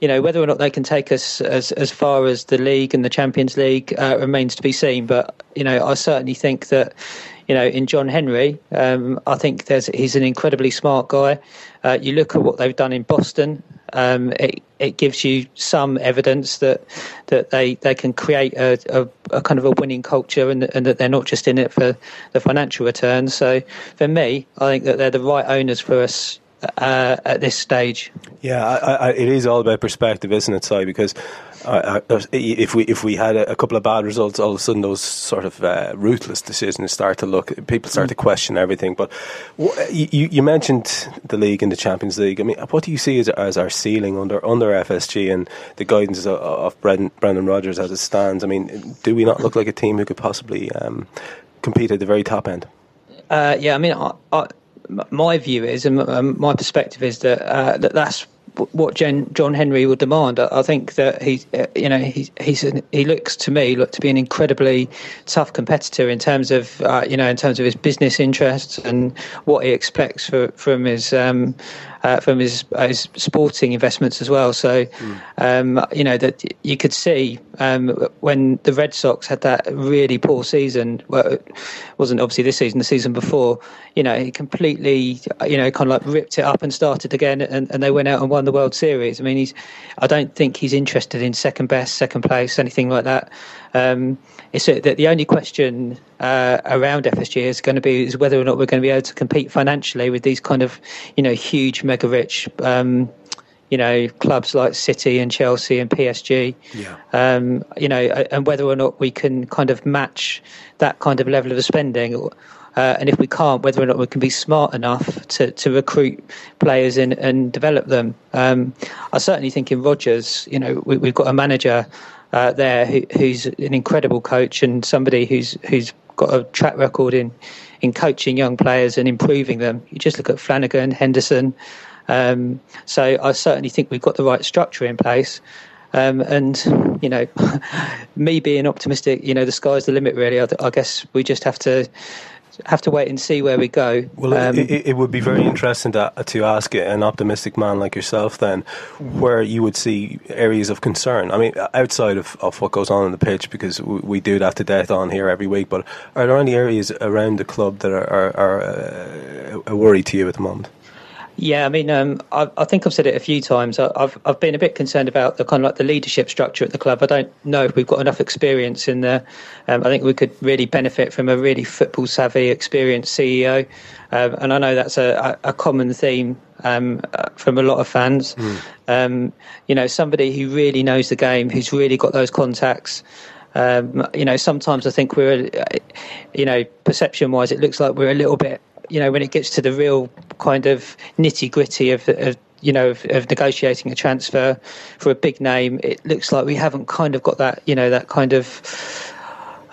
You know whether or not they can take us as as far as the league and the Champions League uh, remains to be seen. But you know, I certainly think that you know in John Henry, um, I think he's an incredibly smart guy. Uh, you look at what they've done in Boston. um, it it gives you some evidence that that they, they can create a, a, a kind of a winning culture and, and, that they're not just in it for the financial returns. So for me, I think that they're the right owners for us uh, at this stage. Yeah, I, I, it is all about perspective, isn't it, Si? Because uh, if we if we had a, a, couple of bad results, all of a sudden those sort of uh, ruthless decisions start to look. People start to question everything. But you, you mentioned the league and the Champions League. I mean, what do you see as, as our ceiling under under FSG and the guidance of, of Brendan, Brendan Rodgers as it stands? I mean, do we not look like a team who could possibly um, compete at the very top end? Uh, yeah, I mean, I, I, my view is, and my perspective is that, uh, that that's what John Henry would demand. I think that he, uh, you know, he he's he looks to me look to be an incredibly tough competitor in terms of, uh, you know, in terms of his business interests and what he expects for, from his um, uh, from his, his sporting investments as well. So, mm. um, you know, that you could see um, when the Red Sox had that really poor season. Well, it wasn't obviously this season, the season before. You know, he completely, you know, kind of like ripped it up and started again, and, and they went out and won the World Series. I mean, he's. I don't think he's interested in second best, second place, anything like that. Um, it's that the only question uh, around FSG is going to be is whether or not we're going to be able to compete financially with these kind of you know huge mega rich um, you know clubs like City and Chelsea and PSG. Yeah. Um, you know, and whether or not we can kind of match that kind of level of spending. Uh, and if we can't, whether or not we can be smart enough to, to recruit players in and develop them. Um, I certainly think in Rodgers, you know, we, have got a manager uh, there who, who's an incredible coach and somebody who's who's got a track record in in coaching young players and improving them. You just look at Flanagan, Henderson. Um, so I certainly think we've got the right structure in place. Um, and you know, me being optimistic, you know, the sky's the limit. Really, I, I guess we just have to have to wait and see where we go. Well, um, it, it, would be very interesting to, to ask an optimistic man like yourself then where you would see areas of concern. I mean, outside of, of what goes on in the pitch, because we, we do that to death on here every week, but are there any areas around the club that are, are, are uh, a worry to you at the moment? Yeah, I mean, um, I, I, think I've said it a few times. I, have I've been a bit concerned about the kind of like the leadership structure at the club. I don't know if we've got enough experience in there. Um, I think we could really benefit from a really football savvy, experienced CEO, um, and I know that's a, a common theme um, uh, from a lot of fans. Mm. you know, somebody who really knows the game, who's really got those contacts. Um, you know, sometimes I think we're, uh, you know, perception wise, it looks like we're a little bit you know, when it gets to the real kind of nitty gritty of, of you know, of, of, negotiating a transfer for a big name, it looks like we haven't kind of got that, you know, that kind of,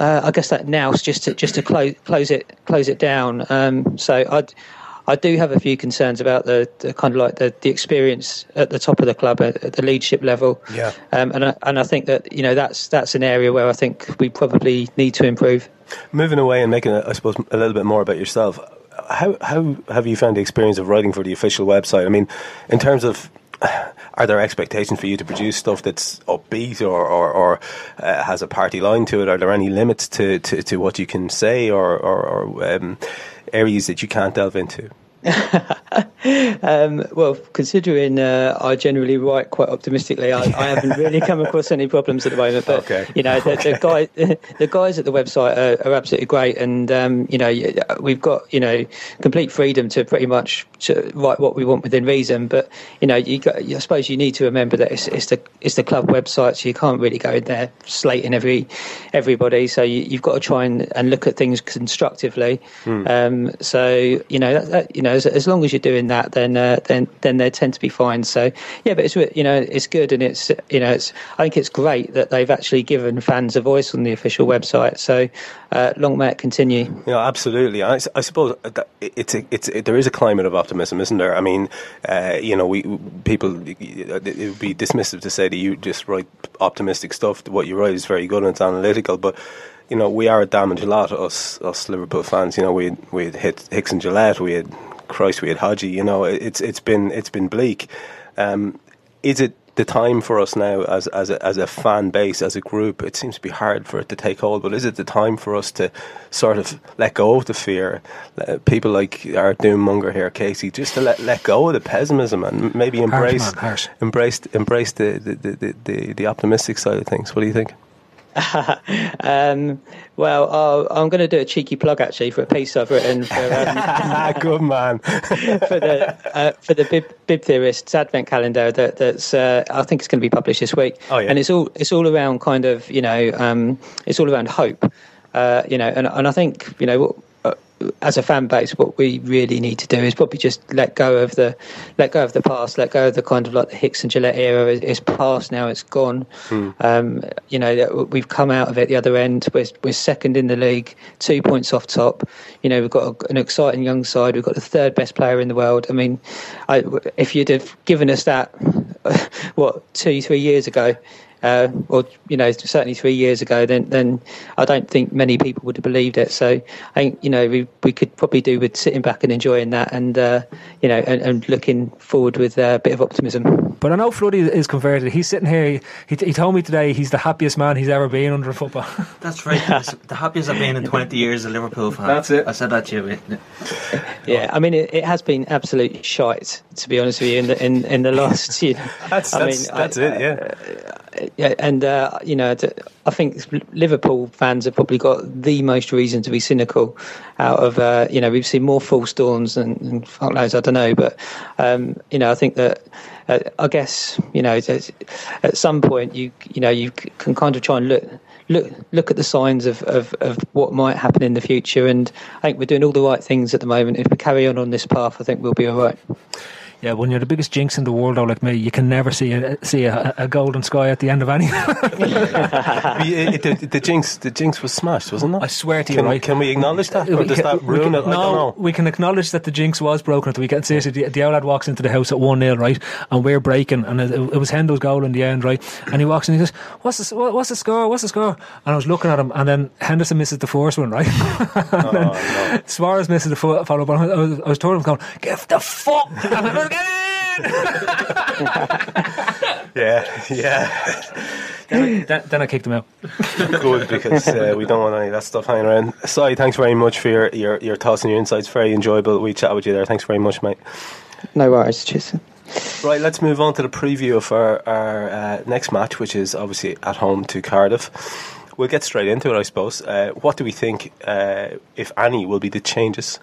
uh, I guess that now just to just to close close it close it down. Um, so I I do have a few concerns about the, the, kind of like the, the experience at the top of the club at, at the leadership level. Yeah. Um, and I, and I think that you know that's that's an area where I think we probably need to improve. Moving away and making, I suppose, a little bit more about yourself how how have you found the experience of writing for the official website? I mean, in terms of are there expectations for you to produce stuff that's upbeat or, or, or uh, has a party line to it? Are there any limits to, to, to what you can say or, or, or um, areas that you can't delve into? um, well, considering uh, I generally write quite optimistically, I, I, haven't really come across any problems at the moment. But okay. you know, the, okay. the, guy, the guys at the website are, are absolutely great, and um, you know, we've got you know complete freedom to pretty much to write what we want within reason. But you know, you got, I suppose you need to remember that it's, it's, the it's the club website, so you can't really go in there slating every everybody. So you, have got to try and, and look at things constructively. Hmm. Um, so you know, that, that, you know know, as, as long as you're doing that, then uh, then then they tend to be fine. So yeah, but it's you know it's good and it's you know it's I think it's great that they've actually given fans a voice on the official website. So uh, long may it continue. Yeah, absolutely. I, I suppose it's a, it's it, there is a climate of optimism, isn't there? I mean, uh, you know, we people it would be dismissive to say that you just write optimistic stuff. What you write is very good and it's analytical, but you know, we are a damaged lot, us us Liverpool fans. You know, we we had hit Hicks and Gillett, we had Christ, we had Haji. You know, it's it's been it's been bleak. Um, is it the time for us now as as a, as a fan base, as a group? It seems to be hard for it to take hold, but is it the time for us to sort of let go of the fear? Uh, people like our doom monger here, Casey, just to let let go of the pessimism and maybe embrace Harsh, man, harsh. embrace embrace the the, the, the, the the optimistic side of things. What do you think? um, well, uh, I'm going to do a cheeky plug actually for a piece I've written for, um, Good man. for the uh, for the bib, bib theorists advent calendar that that's uh, I think it's going to be published this week. Oh, yeah. And it's all it's all around kind of you know um, it's all around hope. Uh, you know, and and I think you know. As a fan base, what we really need to do is probably just let go of the, let go of the past, let go of the kind of like the Hicks and Gillett era. It's, past now; it's gone. Um, you know, we've come out of it the other end. We're, we're second in the league, two points off top. You know, we've got a, an exciting young side. We've got the third best player in the world. I mean, I, if you'd have given us that, what two, three years ago, uh, or you know, certainly three years ago, then then I don't think many people would have believed it. So I think you know we we could probably do with sitting back and enjoying that, and uh, you know, and, and looking forward with a bit of optimism. But I know Floody is converted. He's sitting here. He, he told me today he's the happiest man he's ever been under football. That's right. That's the happiest I've been in 20 years as a Liverpool fan. That's it. I said that to you. mate. Yeah, I mean, it, it has been absolute shite to be honest with you in the in, in the last. You know, That's I that's, mean, that's I- it. Yeah. yeah, and uh, you know, I think Liverpool fans have probably got the most reason to be cynical. Out of uh, you know, we've seen more false dawns and, and fuck knows, I don't know, but um, you know, I think that. Uh, I guess you know at some point you you know you can kind of try and look look look at the signs of, of, of what might happen in the future, and I think we're doing all the right things at the moment. If we carry on on this path, I think we'll be all right. Yeah, when you're the biggest jinx in the world, though, like me, you can never see a see a, a golden sky at the end of any. the, the, jinx, the jinx was smashed, wasn't it? I swear to you, Can, right? can we acknowledge that, or does can- that ruin can- it? I No, we can acknowledge that the jinx was broken at the weekend. Seriously, the, the lad walks into the house at 1 0, right? And we're breaking, and it, it was Hendo's goal in the end, right? And he walks in and he says, what's the, what- what's the score? What's the score? And I was looking at him, and then Henderson misses the first one, right? and then oh, Suarez misses the fo- follow up. And I was, I was told him, going, give the fuck! And "Get in!" Yeah, yeah. then, I, then, then I kicked him out. Good because uh, we don't want any of that stuff hanging around. Si, thanks very much for your, your, your thoughts and your insights. Very enjoyable. We chat with you there. Thanks very much, mate. No worries, cheers. Right, let's move on to the preview of our, our uh, next match, which is obviously at home to Cardiff. We'll get straight into it, I suppose. Uh, what do we think, uh, if any, will be the changes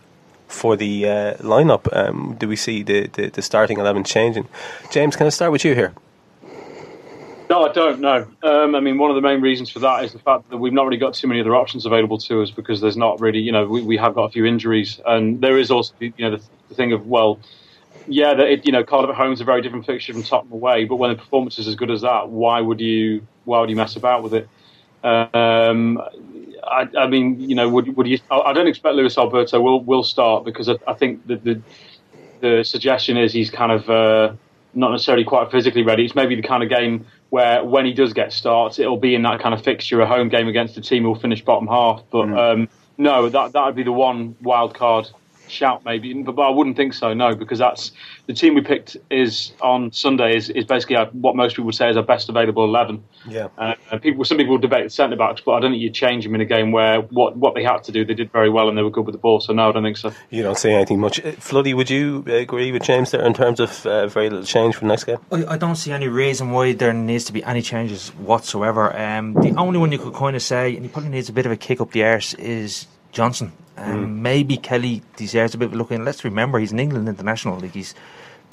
for the uh, lineup? Um, do we see the, the, the starting 11 changing? James, can I start with you here? No, I don't know. Um, I mean, one of the main reasons for that is the fact that we've not really got too many other options available to us because there's not really, you know, we, we have got a few injuries, and there is also, you know, the, the thing of well, yeah, that it, you know, Cardiff at home is a very different fixture from Tottenham away, but when the performance is as good as that, why would you why would you mess about with it? Um, I, I mean, you know, would would you? I don't expect Luis Alberto will will start because I, I think that the the suggestion is he's kind of uh, not necessarily quite physically ready. It's maybe the kind of game where when he does get starts, it'll be in that kind of fixture, a home game against a team who'll finish bottom half. But um, no, that that would be the one wild card shout maybe, but, but I wouldn't think so. No, because that's the team we picked is on Sunday is, is basically our, what most people would say is our best available eleven. Yeah. Uh, and people, some people debate the centre backs, but I don't think you'd change them in a game where what, what they had to do, they did very well and they were good with the ball. So no, I don't think so. You don't say anything much. Uh, Floody, would you agree with James there in terms of uh, very little change for the next game? I, I don't see any reason why there needs to be any changes whatsoever. Um, the only one you could kind of say, and he probably needs a bit of a kick up the arse, is Johnson. Um, Maybe Kelly deserves a bit of a look in. Let's remember he's an England international. Like he's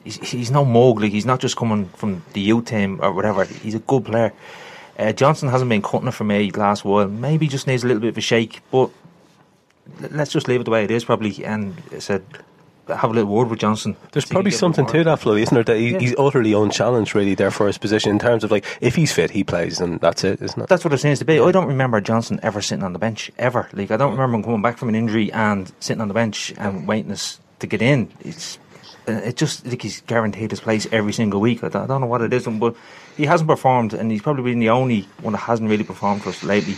he's, he's no mug. Like he's not just coming from the youth team or whatever. He's a good player. Uh, Johnson hasn't been cutting it for me last while. Maybe just needs a little bit of a shake. But let's just leave it the way it is, probably. And I said, have a little word with Johnson. There's See if he probably something to that, Floody, isn't there? That he, Yeah. he's utterly unchallenged, really, there for his position in terms of like if he's fit, he plays, and that's it, isn't it? That's what it seems to be. I don't remember Johnson ever sitting on the bench ever. Like I don't remember him coming back from an injury and sitting on the bench and waiting us to get in. It's uh, it just like he's guaranteed his place every single week. I don't, I don't know what it is, but he hasn't performed, and he's probably been the only one that hasn't really performed for us lately.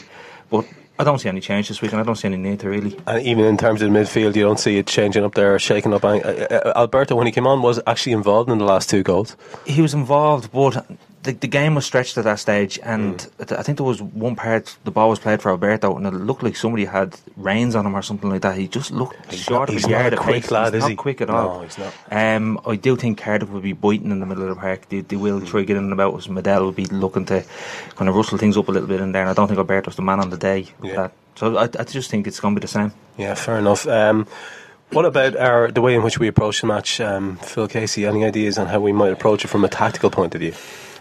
But I don't see any change this weekend. I don't see any need to really. And even in terms of the midfield, you don't see it changing up there, or shaking up. Uh, uh, Alberto, when he came on, was actually involved in the last two goals. He was involved, but the, the game was stretched at that stage, and mm. I think there was one part the ball was played for Alberto, and it looked like somebody had reins on him or something like that. He just looked he's short not, of a yard of quick pace. Lad, he's is not he? quick at all. no, he's not. Um, I do think Cardiff will be biting in the middle of the park. They, they will try getting about us. Medel will be looking to kind of rustle things up a little bit in there. And I don't think Alberto's the man on the day. Yeah. So I, I just think it's going to be the same. Yeah, fair enough. Um, what about our the way in which we approach the match, um, Phil Casey? Any ideas on how we might approach it from a tactical point of view?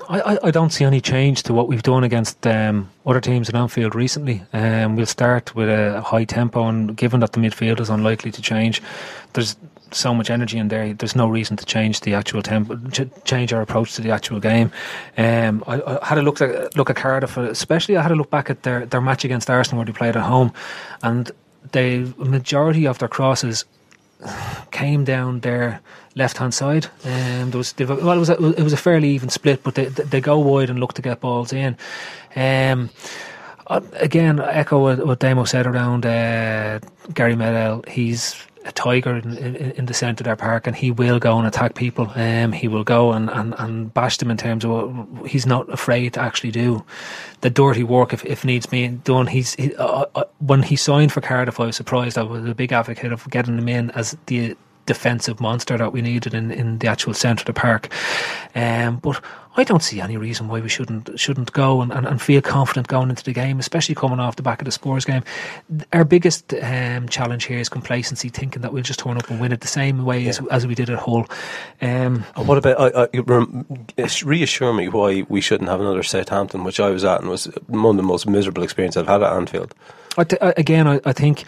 I, I, don't see any change to what we've done against um, other teams in Anfield recently. Um, we'll start with a high tempo, and given that the midfield is unlikely to change, there's so much energy in there. There's no reason to change the actual tempo, ch- change our approach to the actual game. Um, I, I, had a look at look at Cardiff, especially I had a look back at their, their match against Arsenal where they played at home, and the majority of their crosses came down their left hand side. Um, there was well, it was a, it was a fairly even split, but they they go wide and look to get balls in. Um, again, echo what, what said around uh, Gary Medel. He's a tiger in, in, in, the centre of their park, and he will go and attack people. Um, he will go and, and, and bash them in terms of what he's not afraid to actually do the dirty work if, if needs be done. He's he, uh, uh, when he signed for Cardiff, I was surprised. I was a big advocate of getting him in as the defensive monster that we needed in, in the actual centre of the park. Um, but I don't see any reason why we shouldn't shouldn't go and, and, and, feel confident going into the game, especially coming off the back of the Spurs game. Our biggest um, challenge here is complacency, thinking that we'll just turn up and win it the same way yeah. as, as we did at Hull. Um, what about I, I, reassure me why we shouldn't have another Southampton, which I was at and was one of the most miserable experiences I've had at Anfield. I th- again, I, I, think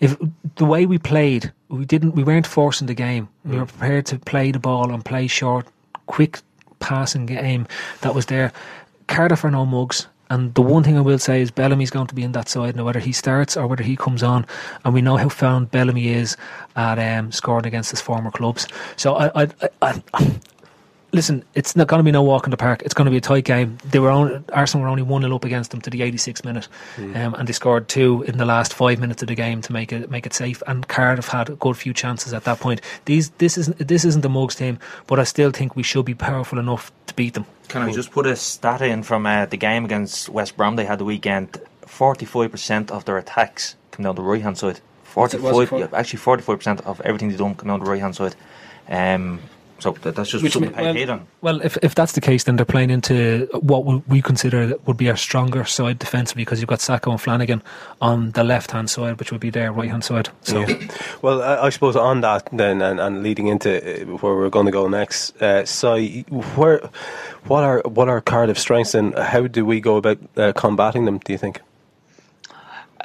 if the way we played, we didn't, we weren't forcing the game. We were prepared to play the ball and play short, quick passing game that was there. Cardiff are no mugs. And the one thing I will say is Bellamy's going to be in that side now, whether he starts or whether he comes on. And we know how found Bellamy is at um, scoring against his former clubs. So I, I, I listen, it's not going to be no walk in the park. It's going to be a tight game. They were only, Arsenal were only one 0 up against them to the 86th minute, mm. um, and they scored two in the last five minutes of the game to make it make it safe. And Cardiff had a good few chances at that point. These this isn't this isn't the Mugs team, but I still think we should be powerful enough to beat them. Can I just put a stat in from uh, the game against West Brom they had the weekend? Forty-five percent of their attacks come down the right hand side. Forty-five, actually, forty-five percent of everything they do come down the right hand side. Um, so that's just Which something well, to on. Well, if if that's the case, then they're playing into what we consider would be our stronger side defensively because you've got Sakho and Flanagan on the left hand side, which would be their right hand side. So, yeah. well, I, I, suppose on that then, and, and leading into uh, where we're going to go next, uh, so where what are what are Cardiff strengths and how do we go about uh, combating them? Do you think?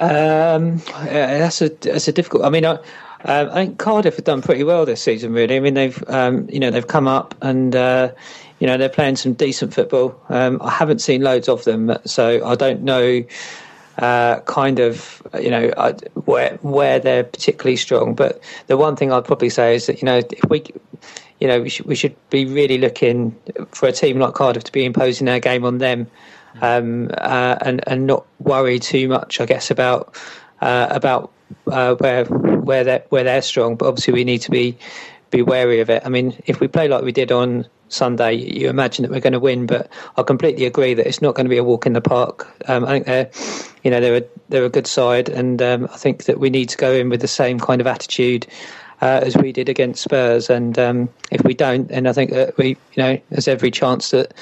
Um, that's a that's a difficult. I mean, I, um, I think Cardiff have done pretty well this season. Really, I mean they've um, you know they've come up and uh, you know they're playing some decent football. Um, I haven't seen loads of them, so I don't know. Uh, kind of, you know, uh, where where they're particularly strong. But the one thing I'd probably say is that you know, if we, you know, we should we should be really looking for a team like Cardiff to be imposing their game on them, um, uh, and and not worry too much, I guess, about uh, about uh, where where they're where they're strong. But obviously, we need to be be wary of it. I mean, if we play like we did on Sunday, you imagine that we're going to win. But I completely agree that it's not going to be a walk in the park. Um, I think they're, you know, they're a, they're a good side, and um, I think that we need to go in with the same kind of attitude. Uh, as we did against Spurs, and um, if we don't, then I think that we, you know, there's every chance that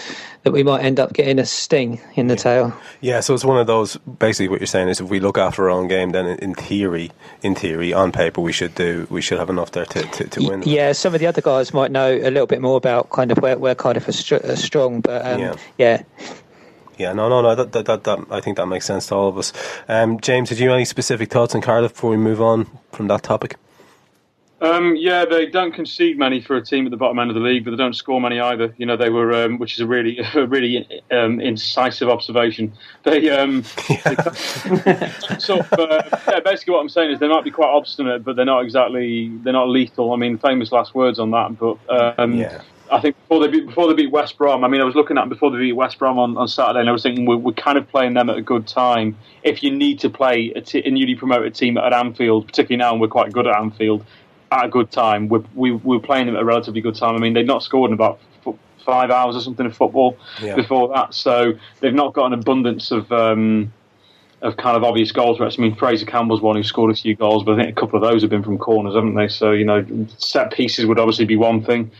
that we might end up getting a sting in the yeah. tail. Yeah, so it's one of those. Basically, what you're saying is, if we look after our own game, then in theory, in theory, on paper, we should do. We should have enough there to, to, to win. Yeah, some of the other guys might know a little bit more about kind of where, where Cardiff are, str- are strong, but um, yeah. yeah. Yeah, no, no, no. That, that, that, that, I think that makes sense to all of us. Um, James, did you have any specific thoughts on Cardiff before we move on from that topic? Um, yeah, they don't concede many for a team at the bottom end of the league, but they don't score many either. You know, they were, um, which is a really, a really um, incisive observation. They, um, they sort of, uh, yeah, basically what I'm saying is they might be quite obstinate, but they're not exactly, they're not lethal. I mean, famous last words on that, but um, yeah. I think before they beat before they beat West Brom, I mean, I was looking at them before they beat West Brom on, on Saturday, and I was thinking we're, we're kind of playing them at a good time. If you need to play a, t- a newly promoted team at Anfield, particularly now, and we're quite good at Anfield, at a good time. We're, we, we're playing them at a relatively good time. I mean, they'd not scored in about five hours or something of football Yeah. before that. So they've not got an abundance of um, of kind of obvious goals threats. I mean, Fraser Campbell's one who scored a few goals, but I think a couple of those have been from corners, haven't they? So you know, set pieces would obviously be one thing.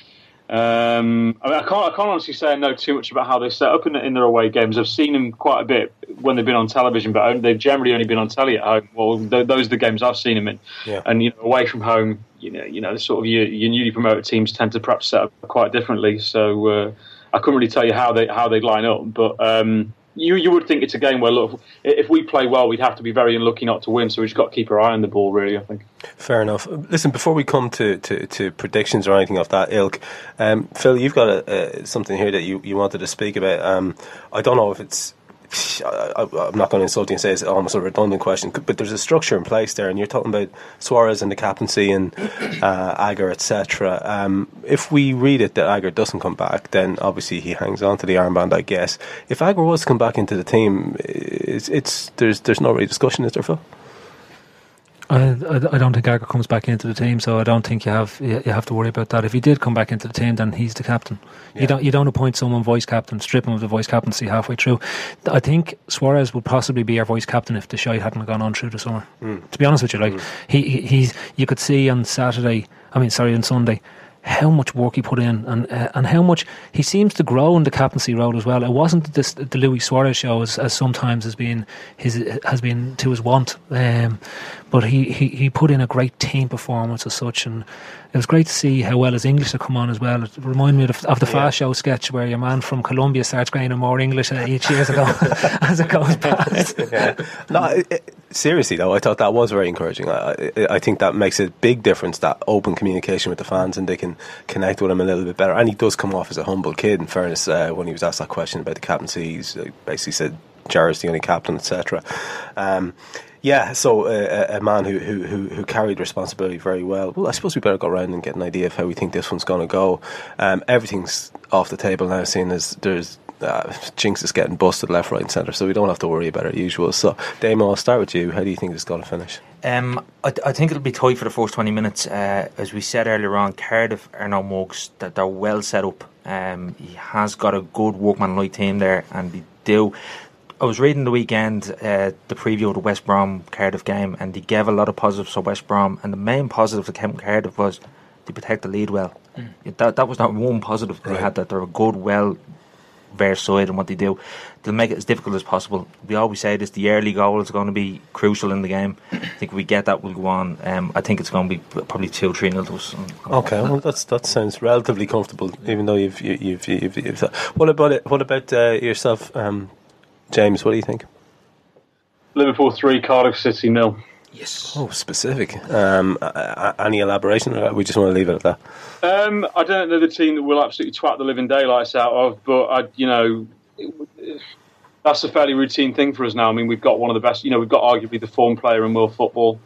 Um, I, mean, I can't. I can't honestly say I know too much about how they set up in, in their away games. I've seen them quite a bit when they've been on television, but they've generally only been on telly at home. Well, th- those are the games I've seen them in. Yeah. And you know, away from home, you know, you know, the sort of your, your newly promoted teams tend to perhaps set up quite differently. So uh, I couldn't really tell you how they how they line up, but. Um, you, you would think it's a game where look if we play well we'd have to be very unlucky not to win so we've just got to keep our eye on the ball really I think Fair enough. Listen, before we come to, to, to predictions or anything of that ilk, um, Phil, you've got a, uh, something here that you, you wanted to speak about. Um, I don't know if it's. I, I'm not going to insult you and say it's almost a redundant question, but there's a structure in place there, and you're talking about Suarez and the captaincy and uh, Agger, etc. Um, if we read it that Agger doesn't come back, then obviously he hangs on to the armband, I guess. If Agger was to come back into the team, it's, it's there's there's no really discussion, is there, Phil? I, I, don't think Agger comes back into the team, so I don't think you have you, have to worry about that. If he did come back into the team, then he's the captain. Yeah. You don't you don't appoint someone vice captain, strip him of the vice captaincy halfway through. I think Suarez would possibly be our vice captain if the shite hadn't gone on through the summer. Hmm. To be honest with you, like hmm. he, he he's you could see on Saturday, I mean sorry on Sunday. How much work he put in, and uh, and how much he seems to grow in the captaincy role as well. It wasn't this, the Luis Suarez show as, as sometimes has been his has been to his want, um, but he, he, he put in a great team performance as such, and it was great to see how well his English had come on as well. It reminded me of, of the Fast Show sketch where your man from Colombia starts growing more English each year as it goes, as it goes past. yeah. No, it, seriously though, I thought that was very encouraging. I, I, I think that makes a big difference. That open communication with the fans, and they can connect with him a little bit better. And he does come off as a humble kid. In fairness, uh, when he was asked that question about the captaincy, uh, basically said Gerrard's the only captain, etc. Um, yeah, so uh, a a man who, who, who, carried responsibility very well. Well, I suppose we better go around and get an idea of how we think this one's going to go. Um, everything's off the table now, seeing as there's uh, Jinx is getting busted left, right, and centre, so we don't have to worry about it usual. So, Damo, I'll start with you. How do you think it's going to finish? Um, I, I think it'll be tight for the first 20 minutes. Uh, as we said earlier on, Cardiff are no mugs. That they're well set up. Um, he has got a good workmanlike team there, and they do. I was reading the weekend uh, the preview of the West Brom Cardiff game, and they gave a lot of positives for West Brom. And the main positive that came from Cardiff was they protect the lead well. That that was not one positive they Right. had. That they're a good, well versed side in what they do. They'll make it as difficult as possible. We always say this: the early goal is going to be crucial in the game. I think if we get that, we'll go on. Um, I think it's going to be probably two, three nil to us. Okay, well that's that sounds relatively comfortable, even though you've you, you've, you've, you've what about it? What about uh, yourself, um, James? What do you think? Liverpool 3 Cardiff City nil Yes. Oh, specific. Um, uh, uh, any elaboration? Or we just want to leave it at that. Um, I don't know the team that will absolutely twat the living daylights out of, but I, you know, it- that's a fairly routine thing for us now. I mean, we've got one of the best. You know, we've got arguably the form player in world football.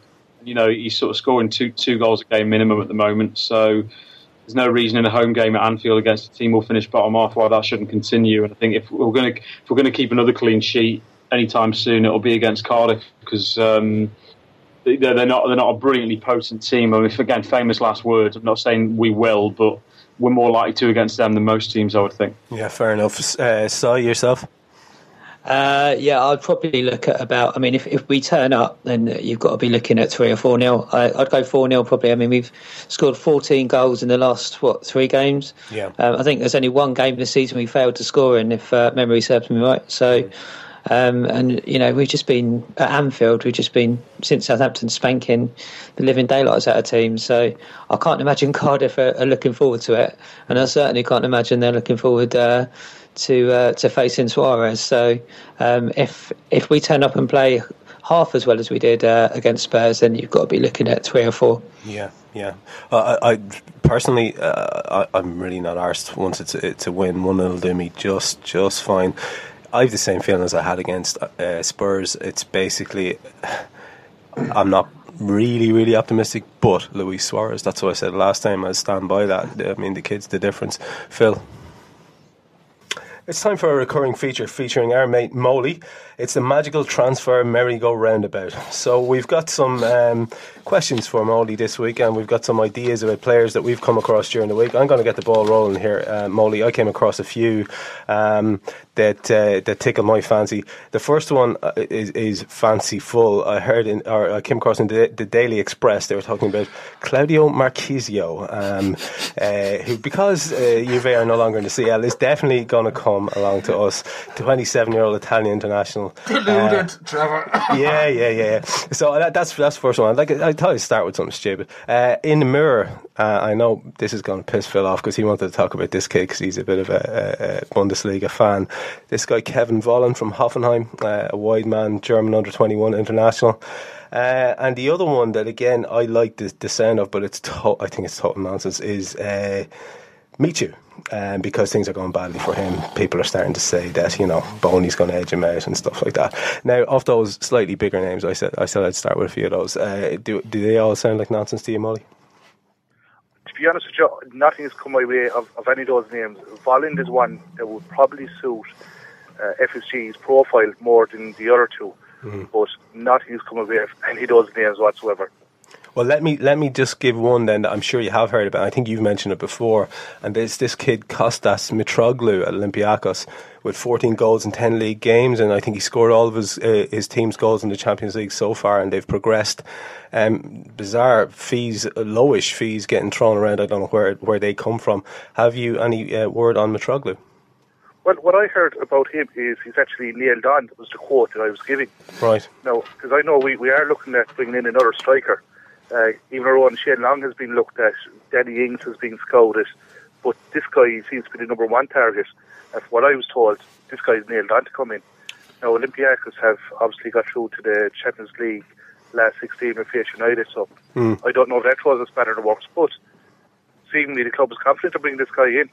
You know, he's sort of scoring two two goals a game minimum at the moment. So there's no reason in a home game at Anfield against a team we'll finish bottom half why that shouldn't continue. And I think if we're going to if we're going to keep another clean sheet anytime soon, it'll be against Cardiff because. Um, they're they're not they're not a brilliantly potent team. I mean, again, famous last words. I'm not saying we will, but we're more likely to against them than most teams. I would think. Yeah, fair enough. Uh, yourself? Uh, yeah, I'd probably look at about. I mean, if, if we turn up, then you've got to be looking at three or four nil. I, I'd go four nil probably. I mean, we've scored 14 goals in the last what three games. Yeah. Um, I think there's only one game this season we failed to score in, if uh, memory serves me right. So, um, and you know, we've just been at Anfield. We've just been since Southampton spanking the living daylights out of teams. So I can't imagine Cardiff are, are looking forward to it, and I certainly can't imagine they're looking forward. Uh, to uh, to facing Suarez. So um, if if we turn up and play half as well as we did uh, against Spurs, then you've got to be looking at three or four. Yeah, yeah. Uh, I, I personally, uh, I, I'm really not arsed once it's it's a win. One will do me just just fine. I have the same feeling as I had against uh, Spurs. It's basically, I'm not really really optimistic, but Luis Suarez. That's what I said last time. I stand by that. I mean, the kid's the difference. Phil. It's time for a recurring feature featuring our mate Moley. It's the magical transfer merry-go-roundabout. So we've got some um, questions for Molly this week, and we've got some ideas about players that we've come across during the week. I'm going to get the ball rolling here, uh, Molly. I came across a few um, that uh, that tickle my fancy. The first one uh, is, is fanciful. I heard in, or I came across in the, the Daily Express. They were talking about Claudio Marchisio, um, uh, who because uh, Juve are no longer in the CL, is definitely going to come along to us. 27 year old Italian international. Deluded, Trevor. yeah, yeah, yeah. So that, that's that's the first one. Like I thought I'd start with something stupid. Uh, in the mirror, uh, I know this is going to piss Phil off because he wanted to talk about this kid because he's a bit of a, a, Bundesliga fan. This guy Kevin Volland from Hoffenheim, uh, a wide man, German under twenty one international. Uh, and the other one that again I like the, the sound of, but it's to- I think it's total nonsense. Is uh, Michu. Um, because things are going badly for him, people are starting to say that you know Bony's going to edge him out and stuff like that. Now, of those slightly bigger names, I said I said I'd start with a few of those. Uh, do do they all sound like nonsense to you, Molly? To be honest with you, nothing has come my way of, of any of those names. Volland is one that would probably suit uh, FSG's profile more than the other two, mm. but nothing has come my way of any of those names whatsoever. Well, let me let me just give one then that I'm sure you have heard about. I think you've mentioned it before, and it's this kid Kostas Mitroglou at Olympiacos with 14 goals in 10 league games, and I think he scored all of his uh, his team's goals in the Champions League so far, and they've progressed. Um, bizarre fees, lowish fees getting thrown around. I don't know where where they come from. Have you any uh, word on Mitroglou? Well, what I heard about him is he's actually nailed on. That was the quote that I was giving. Right. Now, because I know we, we are looking at bringing in another striker. Uh, even our own Shane Long has been looked at, Danny Ings has been scouted, but this guy seems to be the number one target. And from what I was told, this guy's nailed on to come in. Now, Olympiacos have obviously got through to the Champions League last 16 with Face United, so mm. I don't know if that was a spanner in the works, but seemingly the club is confident to bring this guy in.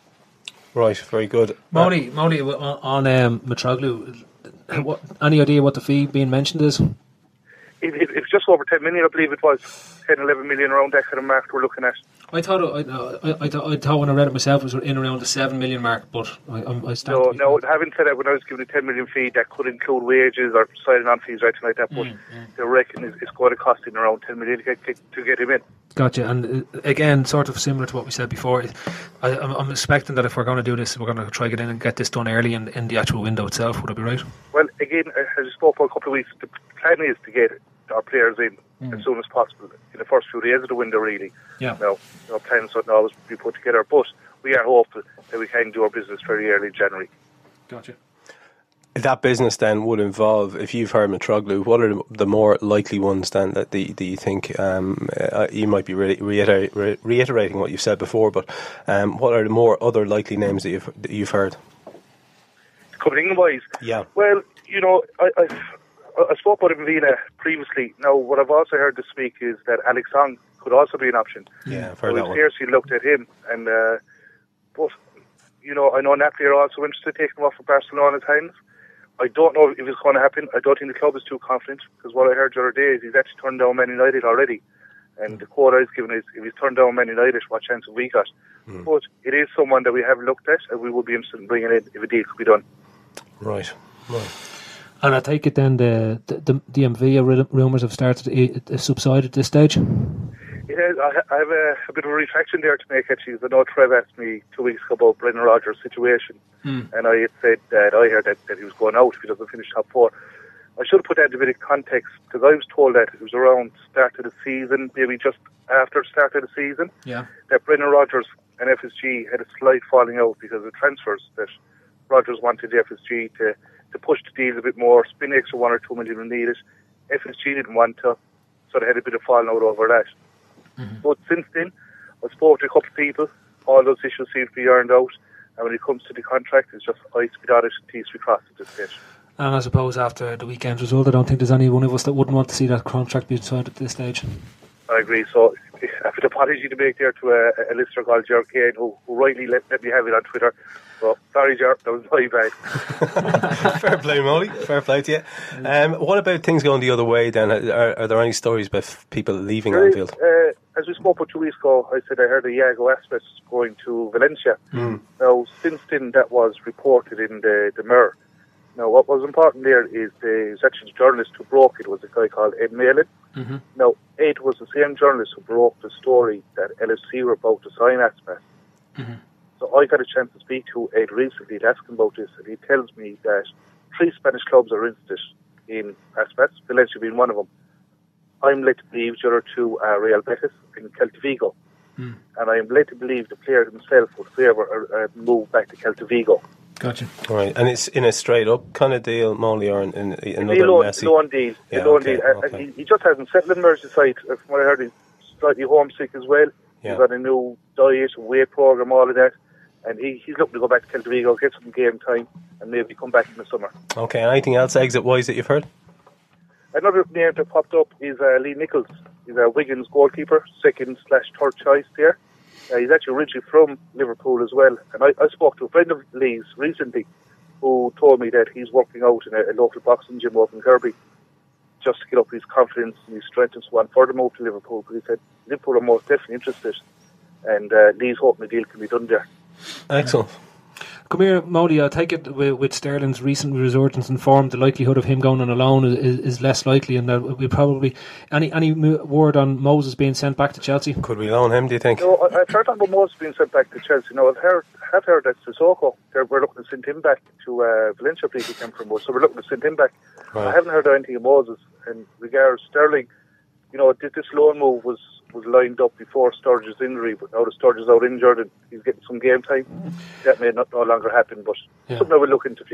Right, very good. Molly, Molly, on, on um, Mitroglou, what, any idea what the fee being mentioned is? It, it, it's just over 10 million, I believe it was. 10, 11 million around that kind of mark we're looking at. I thought I, I, I, I thought when I read it myself it was in around the 7 million mark, but I, I stand No, no, having said that, when I was given a 10 million fee, that could include wages or signing on fees or anything like that, but Mm, yeah. they reckon it's, it's going to cost him around 10 million to get, to get him in. Gotcha. And uh, again, sort of similar to what we said before, I, I'm, I'm expecting that if we're going to do this, we're going to try to get in and get this done early in, in the actual window itself. Would I be right? Well, again, as I spoke for a couple of weeks, the plan is to get our players in Mm. as soon as possible in the first few days of the window, really. Yeah. Now, our plans don't always be put together, but we are hopeful that we can do our business very early in January. Gotcha. That business then would involve, if you've heard Mitroglou, what are the more likely ones then that the, the you think um, uh, you might be re- reiter- re- reiterating what you've said before, but um, what are the more other likely names that you've that you've heard? Coming in wise, Yeah. Well, you know, I, I, I spoke about him Vina previously. Now, what I've also heard this week is that Alex Song could also be an option. Yeah, I've So heard we've that one. seriously looked at him, and uh, but you know, I know Napoli are also interested in taking him off of Barcelona's hands. I don't know if it's going to happen. I don't think the club is too confident because what I heard the other day is he's actually turned down Man United already, and the quote I was given is if he's turned down Man United, what chance have we got? Hmm. But it is someone that we have looked at, and we will be interested in bringing in if a deal could be done. Right. Right. And I take it then the the, the DMV rumours have started to subside at this stage. It is, I have a, a bit of a retraction there to make actually. 'cause I know Trev asked me two weeks ago about Brendan Rodgers' situation, Hmm. and I had said that I heard that, that he was going out if he doesn't finish top four. I should have put that in a bit of context because I was told that it was around start of the season, maybe just after the start of the season, Yeah. that Brendan Rodgers and FSG had a slight falling out because of transfers that Rodgers wanted the FSG to, to push the deal a bit more, spend extra one or two million when needed. FSG didn't want to, so they had a bit of falling out over that. Mm-hmm. But since then, I spoke to a couple of people. All those issues seem to be ironed out. And when it comes to the contract, it's just to be dotted, T's to be crossed at this stage. And I suppose after the weekend's result, I don't think there's any one of us that wouldn't want to see that contract being signed at this stage. I agree. So, I have an apology to make there to a, a listener called Ger Kane, who, who rightly let, let me have it on Twitter. So, sorry, Ger, that was my bad. Fair play, Molly. Fair play to you. Um, what about things going the other way then? Are, are there any stories about people leaving There is, Anfield? Uh, as we spoke about two weeks ago, I said I heard of Iago Aspas going to Valencia. Mm. Now, since then, that was reported in the, the Mirror. Now, what was important there is the section journalist who broke it was a guy called Ed Malyon. Mm-hmm. Now, Ed was the same journalist who broke the story that LFC were about to sign Aspas. Mm-hmm. So I got a chance to speak to Ed recently to ask him about this, and he tells me that three Spanish clubs are interested in Aspas, Valencia being one of them. I'm led to believe the other two are Real Betis and Celta Vigo. Mm. And I'm led to believe the player himself would favour a, a move back to Celta Vigo. Gotcha. All right, and it's in a straight up kind of deal, Molly, or in, in, in another It's a loan, messy. loan deal. Yeah, loan okay, deal. Uh, okay. He, he just hasn't settled in Merseyside. Uh, From what I heard, he's slightly homesick as well. Yeah. He's got a new diet, weight program, all of that. And he, he's looking to go back to Celta Vigo, get some game time, and maybe come back in the summer. Okay, anything else exit wise that you've heard? Another name that popped up is uh, Lee Nicholls. He's a Wigan's goalkeeper, second slash third choice there. Uh, he's actually originally from Liverpool as well. And I, I spoke to a friend of Lee's recently who told me that he's working out in a, a local boxing gym over in Kirkby just to get up his confidence and his strength and so on for the move to Liverpool. Because he said Liverpool are most definitely interested. And uh, Lee's hoping the deal can be done there. Excellent. Come here, Modi. I'll take it with, with Sterling's recent resurgence in form, the likelihood of him going on a loan is, is, is less likely, and that we probably any any word on Moses being sent back to Chelsea. Could we loan him? Do you think? No, I- I've heard about Moses being sent back to Chelsea. No, I've heard have heard that Cissokho. They're, we're looking to send him back to uh, Valencia. I believe he came from us, so we're looking to send him back. Right. I haven't heard anything of Moses. And regards Sterling, you know, this, this loan move was was lined up before Sturridge's injury, but now that Sturridge's out injured and he's getting some game time, mm. that may not no longer happen. But Yeah. something I will look into.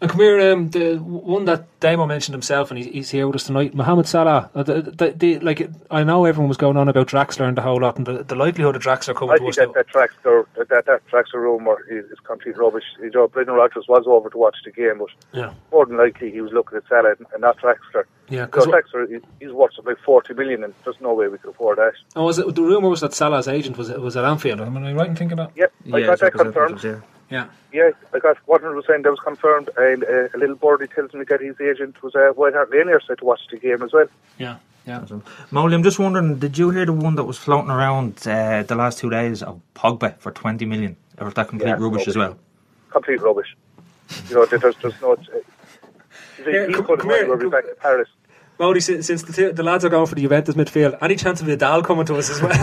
And come here, um, the one that Damo mentioned himself, and he, he's here with us tonight, Mohamed Salah. Uh, the, the, the, like, I know everyone was going on about Draxler and the whole lot, and the, the likelihood of Draxler coming I to think us. that that Draxler that that, that Draxler rumour is, is complete rubbish. You know, Brendan Rodgers was over to watch the game, but Yeah. more than likely he was looking at Salah and not Draxler. Yeah, because 'cause Draxler he- he's worth about forty million, and there's no way we could afford that. Oh, was it, the rumour was that Salah's agent was was at Anfield. Am I right in thinking that? Yep, I got that confirmed. Yeah. Yeah, I got 100% that was confirmed, and uh, a little birdie tells me that his agent was uh, White Hart Lane said to watch the game as well. Yeah, yeah. Molly, I'm just wondering, did you hear the one that was floating around uh, the last two days of Pogba for 20 million? Or is that complete Yeah, rubbish as well? Complete rubbish. You know, there- there's, there's no. Uh, he's Here, he's come- putting come money here, where we're back to Paris. Modi, since, since the, the lads are going for the Juventus midfield, any chance of Vidal coming to us as well?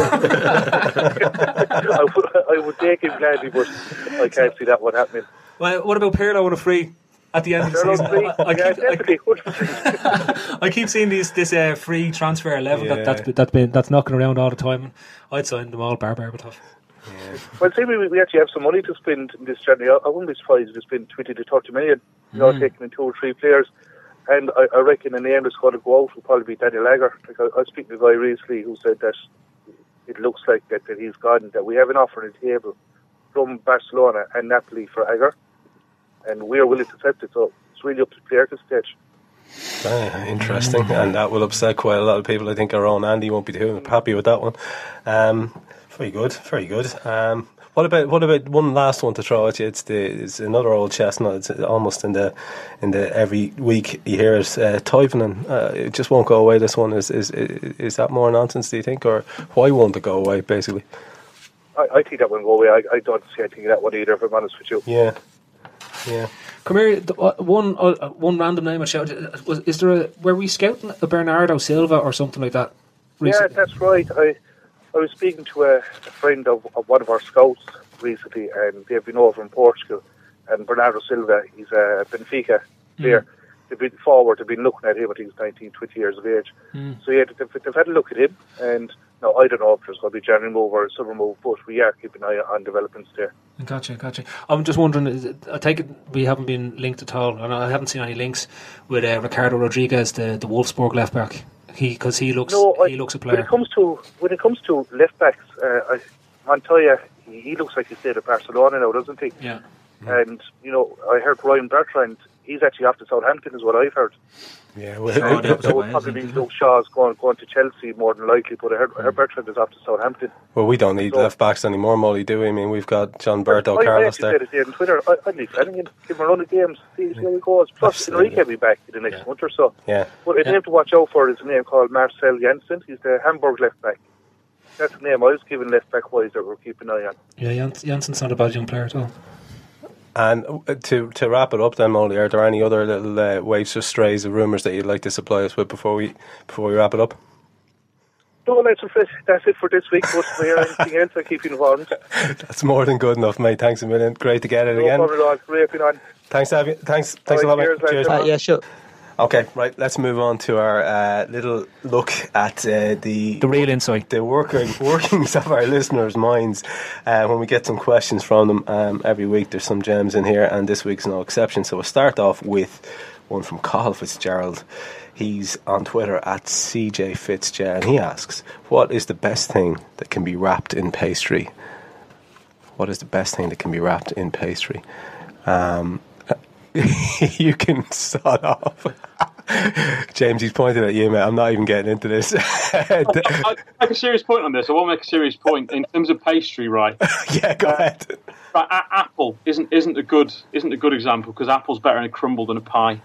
I, would, I would take him gladly, but I can't see that one happening. well, what about Pirlo on a free at the end of the season? free? I, I Yeah, keep, I. I keep seeing these this uh, free transfer eleven Yeah. that, that's been- that's been that's knocking around all the time. I'd sign them all, bar Berbatov. Well, see, we, we actually have some money to spend in this journey. I, I wouldn't be surprised if we spend 20 to 30 million, you know, Mm. taking in two or three players. And I, I reckon a name that's going to go out will probably be Daniel Agger. Like I, I speaking to a guy recently who said that it looks like that, that he's gone, that we have an offer on the table from Barcelona and Napoli for Agger. And we're willing to accept it. So it's really up to the player this stage. Ah, interesting, and that will upset quite a lot of people. I think our own Andy won't be too happy with that one. Um, very good, very good. Um, what about what about one last one to throw at you? It's the it's another old chestnut. It's almost in the in the every week you hear it. Uh, Toivonen, uh, it just won't go away. This one is is is that more nonsense? Do you think, or why won't it go away? Basically, I, I think that won't go away. I, I don't see anything in that one either, if I'm honest with you. yeah, yeah. Come here, the, uh, one uh, one random name I shouted. Was is there a were we scouting a Bernardo Silva or something like that? Yeah, that's right. I I was speaking to a, a friend of, of one of our scouts recently, and they've been over in Portugal. And Bernardo Silva, he's a Benfica player. They've been forward, they've been looking at him. I think he's 19, 20 years of age. Mm. So yeah, they've, they've had a look at him. And no, I don't know if there's going to be a January move or a summer move, but we are keeping an eye on developments there. Gotcha, gotcha. I'm just wondering. is it- I take it we haven't been linked at all, and I haven't seen any links with uh, Ricardo Rodriguez, the the Wolfsburg left back. He because he looks No, I- he looks a player. When it comes to when it comes to left backs, uh, I, Montoya, he, he looks like he stayed at Barcelona now, doesn't he? Yeah. And you know, I heard Ryan Bertrand. He's actually off to Southampton, is what I've heard. Yeah, well, Shaw, uh, so it would probably be Luke Shaw's going going to Chelsea more than likely, but I hmm. heard, I heard Bertrand is off to Southampton. Well, we don't need So- left backs anymore, Molly, do we? I mean, we've got John Berto I, I Carlos actually there. said it there on Twitter. I, I'd leave Flanagan, give him a run of games, see, see how he goes. Plus, Absolutely. Enrique will be back in the next month or so. Yeah. But a name to watch out for is a name called Marcell Jansen. He's the Hamburg left back. That's the name I was given left back wise that we're keeping an eye on. Yeah, Jans- Jansen's not a bad young player at all. And uh, to to wrap it up, then, Molly, are there any other little uh, waves or strays of rumours that you'd like to supply us with before we before we wrap it up? No, that's it. That's it for this week. But if I hear anything else, I keep you informed. That's more than good enough, mate. Thanks a million. Great to get it No again. problem at all. Great being on. Thanks, Avi. Thanks, thanks a lot, right, mate. cheers, Cheers. Uh, yeah, sure. Okay, right. Let's move on to our uh, little look at uh, the The real insight. the working, workings of our listeners' minds uh, when we get some questions from them. Um, every week there's some gems in here, and this week's no exception. So we'll start off with one from Carl Fitzgerald. He's on Twitter at CJ Fitzgerald, and he asks, What is the best thing that can be wrapped in pastry? What is the best thing that can be wrapped in pastry? Um, you can start off. James, he's pointing at you, mate. I'm not even getting into this. I, I make a serious point on this. I want to make a serious point in terms of pastry, right? yeah, go uh, ahead. Right, a- apple isn't isn't a good isn't a good example because apple's better in a crumble than a pie.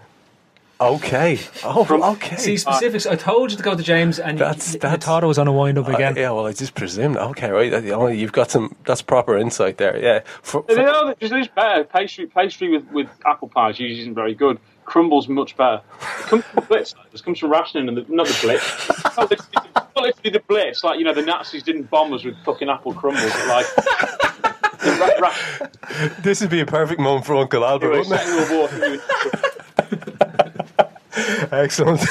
Okay. Oh, From- okay. See specifics. I told you to go to James, and That's- you, you that's- thought I was on a wind up again. Uh, yeah, well, I just presumed. Okay, right. uh, oh, You've got some. That's proper insight there. Yeah. For, You for- know, there's, there's better pastry. Pastry with, with apple pies usually isn't very good. Crumble's much better. It comes from Blitz. This comes from rationing and the, not the Blitz. Not literally, not literally the Blitz. Like you know, the Nazis didn't bomb us with fucking apple crumbles. But like, the ra- ra- this would be a perfect moment for Uncle Albert, anyway, wouldn't it? Excellent.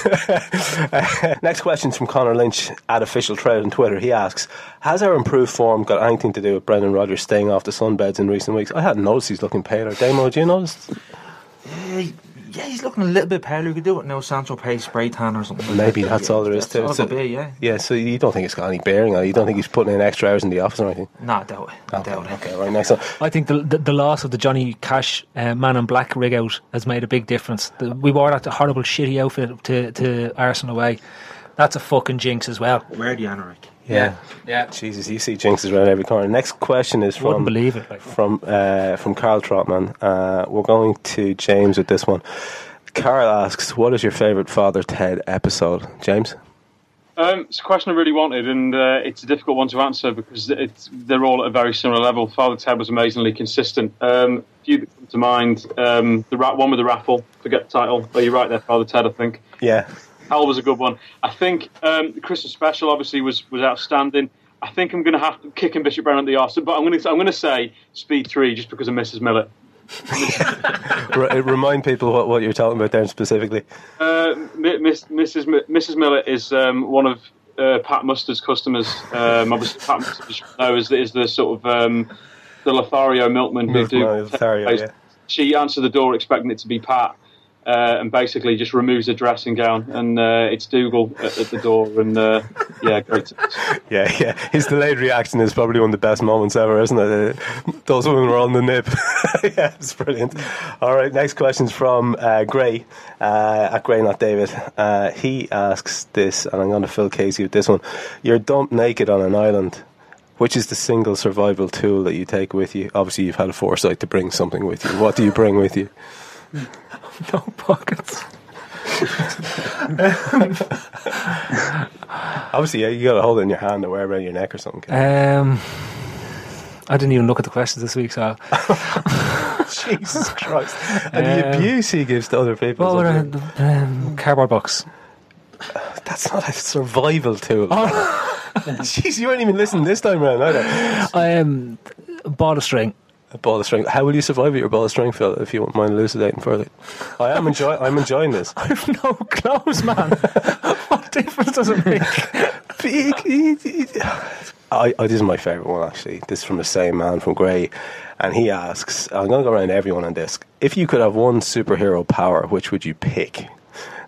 Next question's from Connor Lynch at Official Trade on Twitter. He asks, "Has our improved form got anything to do with Brendan Rodgers staying off the sunbeds in recent weeks?" I hadn't noticed he's looking paler. Damo, do you notice? Yeah, yeah, he's looking a little bit paler. You could do it now, Sancho Pace spray tan or something. like Maybe that. that's all there is to it. That's So- all it could be, yeah. Yeah. So you don't think it's got any bearing on it? You don't think he's putting in extra hours in the office or anything? No, I doubt it. I doubt it. Okay, right. Next one. I think the, the the loss of the Johnny Cash uh, Man in Black rig out has made a big difference. The, we wore that horrible shitty outfit to to Arsenal away. That's a fucking jinx as well. Wear the anorak. Yeah. Yeah. Jesus, you see jinxes around every corner. Next question is from Wouldn't believe it. Like. from uh, from Carl Trotman. Uh, we're going to James with this one. Carl asks, "What is your favourite Father Ted episode?" James. Um, it's a question I really wanted, and uh, it's a difficult one to answer because it's, they're all at a very similar level. Father Ted was amazingly consistent. Um, a few that come to mind: um, the ra- one with the raffle, forget the title. Oh, you're right there, Father Ted. I think Yeah. Hell was a good one. I think um, the Christmas special obviously was, was outstanding. I think I'm going to have to kick him Bishop Brennan at the arse, but I'm going to I'm going to say Speed Three just because of Mrs. Millett. R- remind people what, what you're talking about there specifically. Uh, Miss, Mrs. Mrs. Millett is um, one of uh, Pat Mustard's customers. Um, obviously, Pat Mustard as you know, is, is the sort of um, the Lothario milkman who do. Lothario, yeah. She answered the door expecting it to be Pat. Uh, and basically just removes the dressing gown, and uh, it's Dougal at, at the door, and uh, yeah, great. Yeah, yeah. His delayed reaction is probably one of the best moments ever, isn't it? Uh, those women were on the nip. yeah, it's brilliant. All right, next question's from uh, Gray, uh, at Gray, not David. He asks this, and I'm going to Phil Casey with this one. You're dumped naked on an island. Which is the single survival tool that you take with you? Obviously, you've had a foresight to bring something with you. What do you bring with you? No pockets. Obviously, yeah, you got to hold it in your hand or wear it around your neck or something. Um, I didn't even look at the questions this week, so Jesus Christ. And the Um, abuse he gives to other people. what is were unbelievable. the um, cardboard box? That's not a survival tool. Jeez, you weren't even listening this time around either. I um, ball of string. A ball of string. How will you survive with your ball of string, Phil? If you won't mind elucidating further, I am enjoy. I'm enjoying this. I've no clothes, man. what difference does it make? I, I, this is my favourite one actually. This is from the same man from Grey, and he asks, "I'm going to go around everyone on this. If you could have one superhero power, which would you pick?"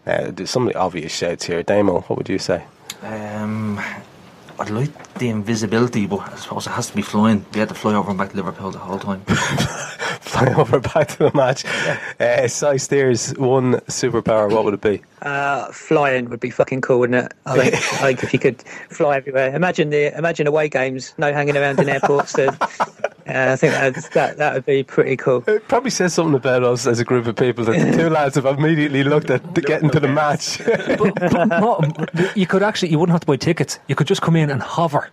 Now, there's some of the obvious shouts here. Damo, what would you say? Um, I'd like the invisibility, but I suppose it has to be flying. We had to fly over and back to Liverpool the whole time. fly over back to the match. Uh, Si Steers, one superpower. What would it be? Uh, flying would be fucking cool, wouldn't it? I think, I think if you could fly everywhere. Imagine the imagine away games, no hanging around in airports. To, uh, I think that that that would be pretty cool. It probably says something about us as a group of people that the two lads have immediately looked at getting to the match. but, but no, you could actually, you wouldn't have to buy tickets. You could just come in and hover.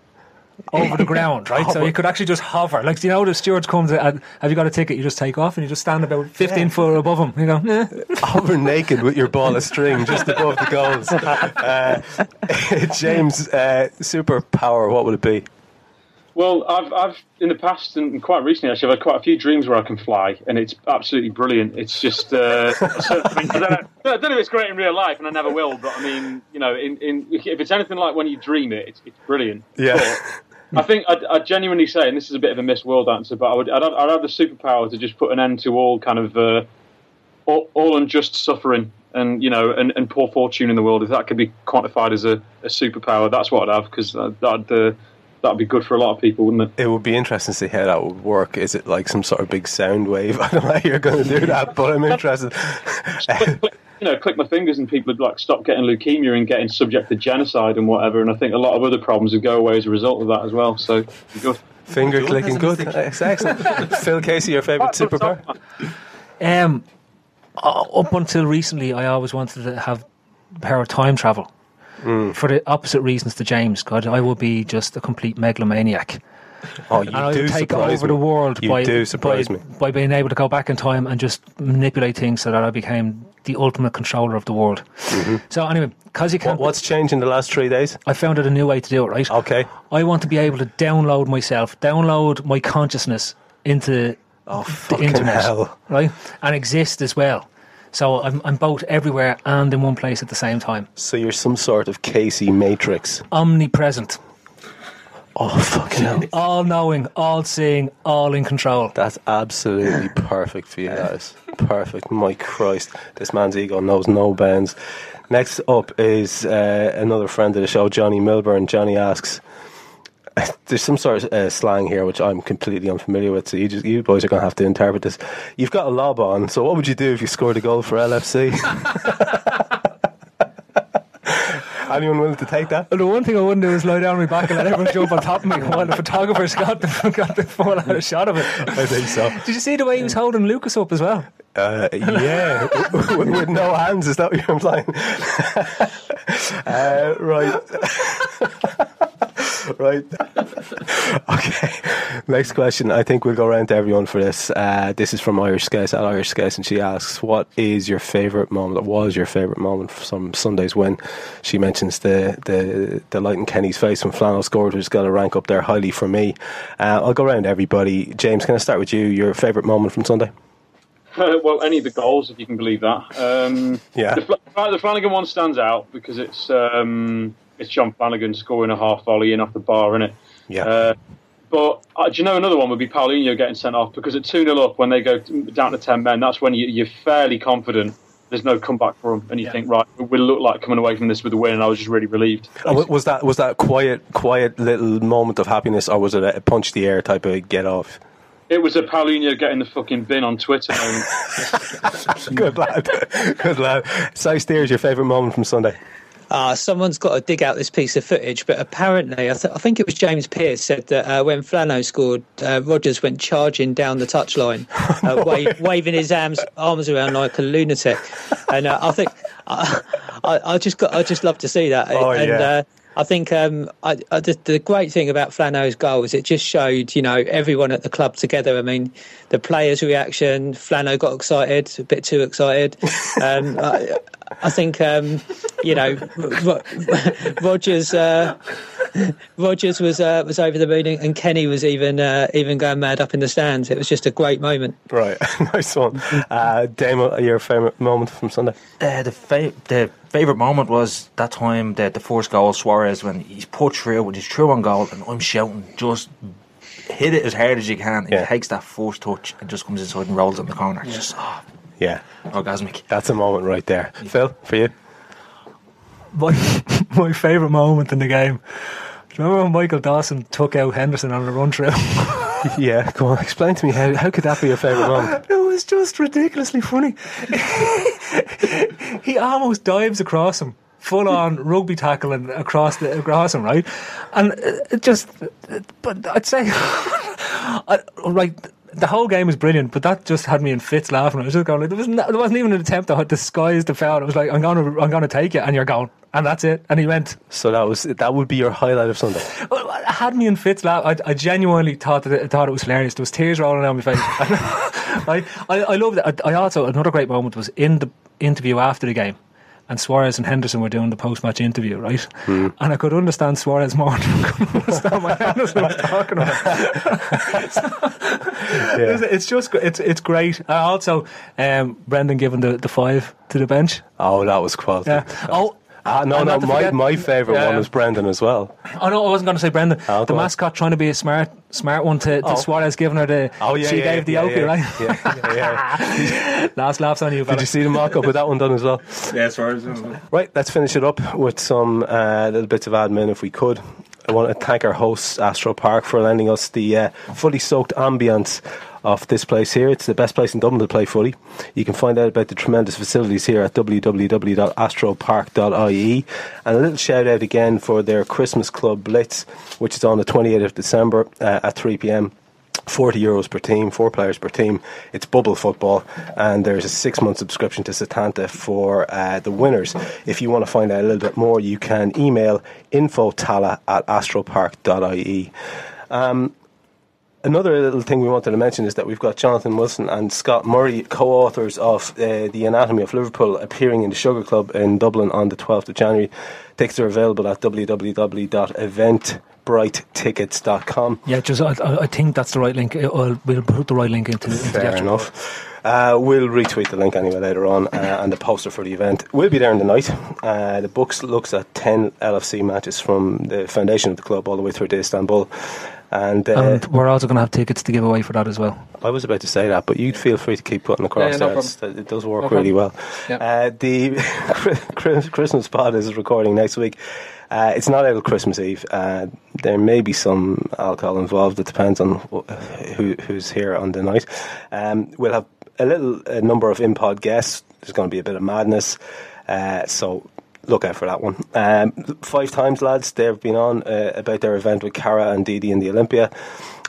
over the ground, right? So you could actually just hover. Like, you know, the stewards comes and have you got a ticket? You just take off and you just stand about 15 yeah. foot above him. You go, eh. hover naked with your ball of string just above the goals. Uh, James, uh, superpower, what would it be? Well, I've, I've in the past and quite recently actually, I've had quite a few dreams where I can fly, and it's absolutely brilliant. It's just uh, I, don't know, I don't know if it's great in real life, and I never will. But I mean, you know, in, in if it's anything like when you dream it, it's, it's brilliant. Yeah. But I think I'd, I'd, genuinely say, and this is a bit of a Miss World answer, but I would I'd, I'd have the superpower to just put an end to all kind of uh, all, all unjust suffering and you know and, and poor fortune in the world. If that could be quantified as a, a superpower, that's what I'd have because that'd. Uh, that'd be good for a lot of people, wouldn't it? It would be interesting to see how that would work. Is it like some sort of big sound wave? I don't know how you're going to do that, but I'm interested. click, click, you know, click my fingers and people would like stop getting leukemia and getting subject to genocide and whatever. And I think a lot of other problems would go away as a result of that as well. So good. Finger clicking, good. Excellent. Phil Casey, your favourite superpower? Um, uh, up until recently, I always wanted to have power of time travel. Mm. For the opposite reasons to James, God, I would be just a complete megalomaniac. Oh, you and do take over me. the world you by, do surprise by, me. by being able to go back in time and just manipulate things so that I became the ultimate controller of the world. Mm-hmm. So anyway, because you can't. What's changed in the last three days? I found out a new way to do it. Right. Okay. I want to be able to download myself, download my consciousness into oh, the internet, hell. right, and exist as well. So I'm, I'm both everywhere and in one place at the same time. So you're some sort of Casey Matrix. Omnipresent. Oh, fucking hell. All knowing, all seeing, all in control. That's absolutely perfect for you guys. Perfect. My Christ. This man's ego knows no bounds. Next up is uh, another friend of the show, Johnny Milburn. Johnny asks, there's some sort of uh, slang here which I'm completely unfamiliar with, so you just you boys are going to have to interpret this. You've got a lob on, so what would you do if you scored a goal for LFC? Anyone willing to take that? Well, The one thing I wouldn't do is lie down on my back and let everyone jump on top of me while the photographer's got the, got the full out of shot of it. I think so. Did you see the way he was holding Lucas up as well? Uh, yeah, with, with, no hands. Is that what you're implying? uh, right. right. okay. Next question. I think we'll go around to everyone for this. Uh, this is from Irish Scouts at Irish Scouts, and she asks, "What is your favourite moment? What was your favourite moment from Sunday's win?" She mentions the the the light in Kenny's face when Flannel scored, which got a rank up there highly for me. Uh, I'll go around everybody. James, can I start with you? Your favourite moment from Sunday? Uh, well, any of the goals, if you can believe that. Um, yeah. The, the Flanagan one stands out because it's um, it's John Flanagan scoring a half volley in off the bar, isn't it? Yeah. Uh, but uh, do you know another one would be Paulinho getting sent off because at 2 0 up, when they go down to 10 men, that's when you, are fairly confident there's no comeback for them, and you yeah. think, right, we'll look like coming away from this with a win. And I was just really relieved. Oh, was that was that quiet, quiet little moment of happiness, or was it a punch the air type of get off? It was a Paulinho getting the fucking bin on Twitter. Good lad, good lad. Si is your favourite moment from Sunday? Uh, someone's got to dig out this piece of footage. But apparently, I, th- I think it was James Pearce said that uh, when Flano scored, uh, Rodgers went charging down the touchline, uh, wave, waving his arms, arms around like a lunatic. And uh, I think I, I, just got, I just love to see that. Oh, and, yeah. Uh, I think um, I, I, the, the, great thing about Flano's goal is it just showed, you know, everyone at the club together. I mean, the players' reaction. Flano got excited, a bit too excited. Um, I, I, think, um, you know, Rodgers. Uh, Rodgers was uh, was over the moon, and Kenny was even uh, even going mad up in the stands. It was just a great moment. Right, nice one. Uh, Damo, your favourite moment from Sunday? Uh, the fa- the favourite moment was that time that the first goal Suarez when he's put through when he's through on goal, and I'm shouting just. Hit it as hard as you can. Yeah. He takes that first touch and just comes inside and rolls in the corner. Yeah. Just oh, yeah, orgasmic. That's a moment right there. Yeah. Phil, for you my my favourite moment in the game. Do you remember when Michael Dawson took out Henderson on the run through? yeah, come on, explain to me how how could that be your favourite moment? It was just ridiculously funny. he almost dives across him full on rugby tackling across the across him, right? And uh, it just, but I'd say, I, right, the whole game was brilliant, but that just had me in fits laughing. I was just going, like, there, was no, there wasn't even an attempt to disguise the foul. It was like, I'm going to, I'm going to take it, and you're going, and that's it. And he went. So that was that would be your highlight of Sunday. Well, it had me in fits laughing. I, I genuinely thought that it, thought it was hilarious. There was tears rolling down my face. I, I, I loved it. I, I also another great moment was in the interview after the game and Suarez and Henderson were doing the post match interview, right? Hmm. And I could understand Suarez more than I could understand what Henderson was talking about. it's, it's just it's it's great. Uh, also, um, Brendan giving the, the five to the bench. Oh, that was quality. Yeah. Oh. Ah, no, no, my, forget- my favourite Yeah. one was Brendan as well. Oh no, I wasn't going to say Brendan. Oh, the go on. mascot trying to be a smart, smart one to, to Oh. Suarez, giving her the. Oh, yeah, she yeah, gave the yeah, Oakley, yeah, right? Yeah, yeah, yeah. Last laughs on you, Did you see the mock up with that one done as well? Yeah, as far as Right, let's finish it up with some uh, little bits of admin if we could. I want to thank our hosts, Astro Park, for lending us the uh, fully soaked ambience of this place here. It's the best place in Dublin to play footy. You can find out about the tremendous facilities here at www.astropark.ie. And a little shout out again for their Christmas Club Blitz, which is on the 28th of December uh, at 3 pm. 40 euros per team, four players per team. It's bubble football, and there's a six month subscription to Setanta for uh, the winners. If you want to find out a little bit more, you can email infotala at astropark.ie. Um, Another little thing we wanted to mention is that we've got Jonathan Wilson and Scott Murray, co authors of uh, The Anatomy of Liverpool, appearing in the Sugar Club in Dublin on the 12th of January. Tickets are available at www.eventbrighttickets.com. Yeah, just I, I- I think that's the right link. Uh, I'll, we'll put the right link into, into the Fair actual- enough. Uh, we'll retweet the link anyway later on uh, and the poster for the event. We'll be there in the night. Uh, the books looks at 10 LFC matches from the foundation of the club all the way through to Istanbul. And, uh, And we're also going to have tickets to give away for that as well. I was about to say that, but you'd feel free to keep putting across Yeah, no there. It's- It does work No really well. problem. Uh, the Christmas pod is recording next week. Uh, it's not out Christmas Eve. Uh, there may be some alcohol involved. It depends on wh- who, who's here on the night. Um, we'll have a little a number of in-pod guests. There's going to be a bit of madness. Uh, so look out for that one. Um, five times, lads, they've been on uh, about their event with Carra and Didi in the Olympia.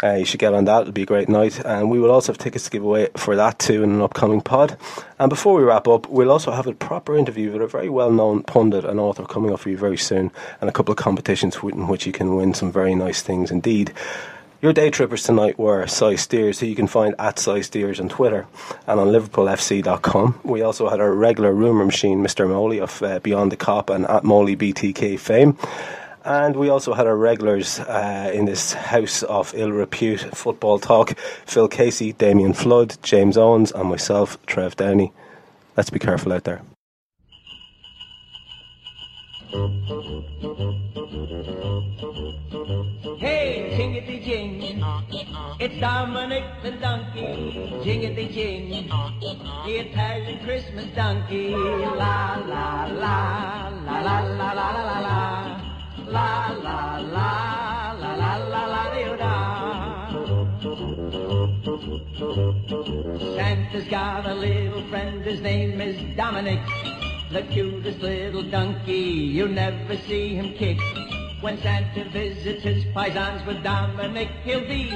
Uh, you should get on that. It'll be a great night. And we will also have tickets to give away for that too in an upcoming pod. And before we wrap up, we'll also have a proper interview with a very well known pundit and author coming up for you very soon, and a couple of competitions in which you can win some very nice things indeed. Your day trippers tonight were Si Steers, who you can find at Si Steers on Twitter and on liverpoolfc.com. We also had our regular rumour machine, Mr. Moley of uh, Beyond the Kop and at Moley BTK fame. And we also had our regulars uh, in this house of ill repute football talk. Phil Casey, Damien Flood, James Owens, and myself, Trev Downey. Let's be careful out there. Hey, jingity jing, it's Dominic the donkey, jingity jing, the Italian Christmas donkey, la la la, la la la la la la la, la la la, la la la da. Santa's got a little friend, his name is Dominic, the cutest little donkey, you never see him kick. When Santa visits his paisans with Dominic, he'll be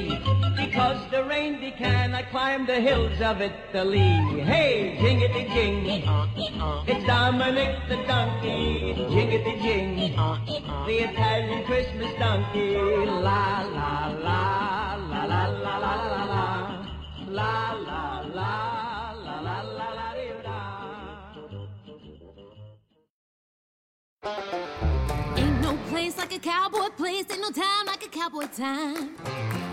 because the reindeer cannot climb the hills of Italy. Hey, jingity jing, it's Dominic the donkey, jingity jing, the Italian Christmas donkey. La la la la la la la la la la la la la la like a cowboy place, ain't no time like a cowboy time.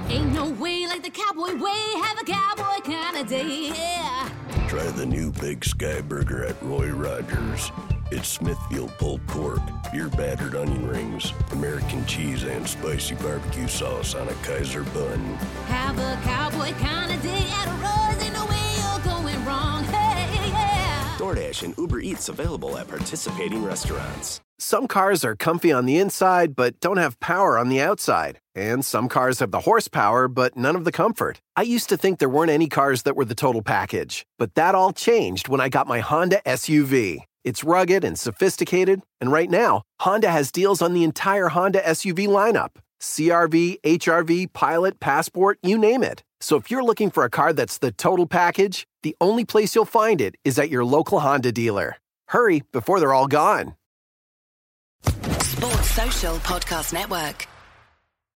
Ain't no way like the cowboy way, have a cowboy kind of day, yeah. Try the new Big Sky Burger at Roy Rogers. It's Smithfield pulled pork, beer battered onion rings, American cheese, and spicy barbecue sauce on a Kaiser bun. Have a cowboy kind of day at Roy's, ain't no way DoorDash and Uber Eats available at participating restaurants. Some cars are comfy on the inside but don't have power on the outside. And some cars have the horsepower but none of the comfort. I used to think there weren't any cars that were the total package. But that all changed when I got my Honda SUV. It's rugged and sophisticated, and right now, Honda has deals on the entire Honda SUV lineup CRV, HRV, Pilot, Passport, you name it. So if you're looking for a car that's the total package, the only place you'll find it is at your local Honda dealer. Hurry before they're all gone. Sports Social Podcast Network.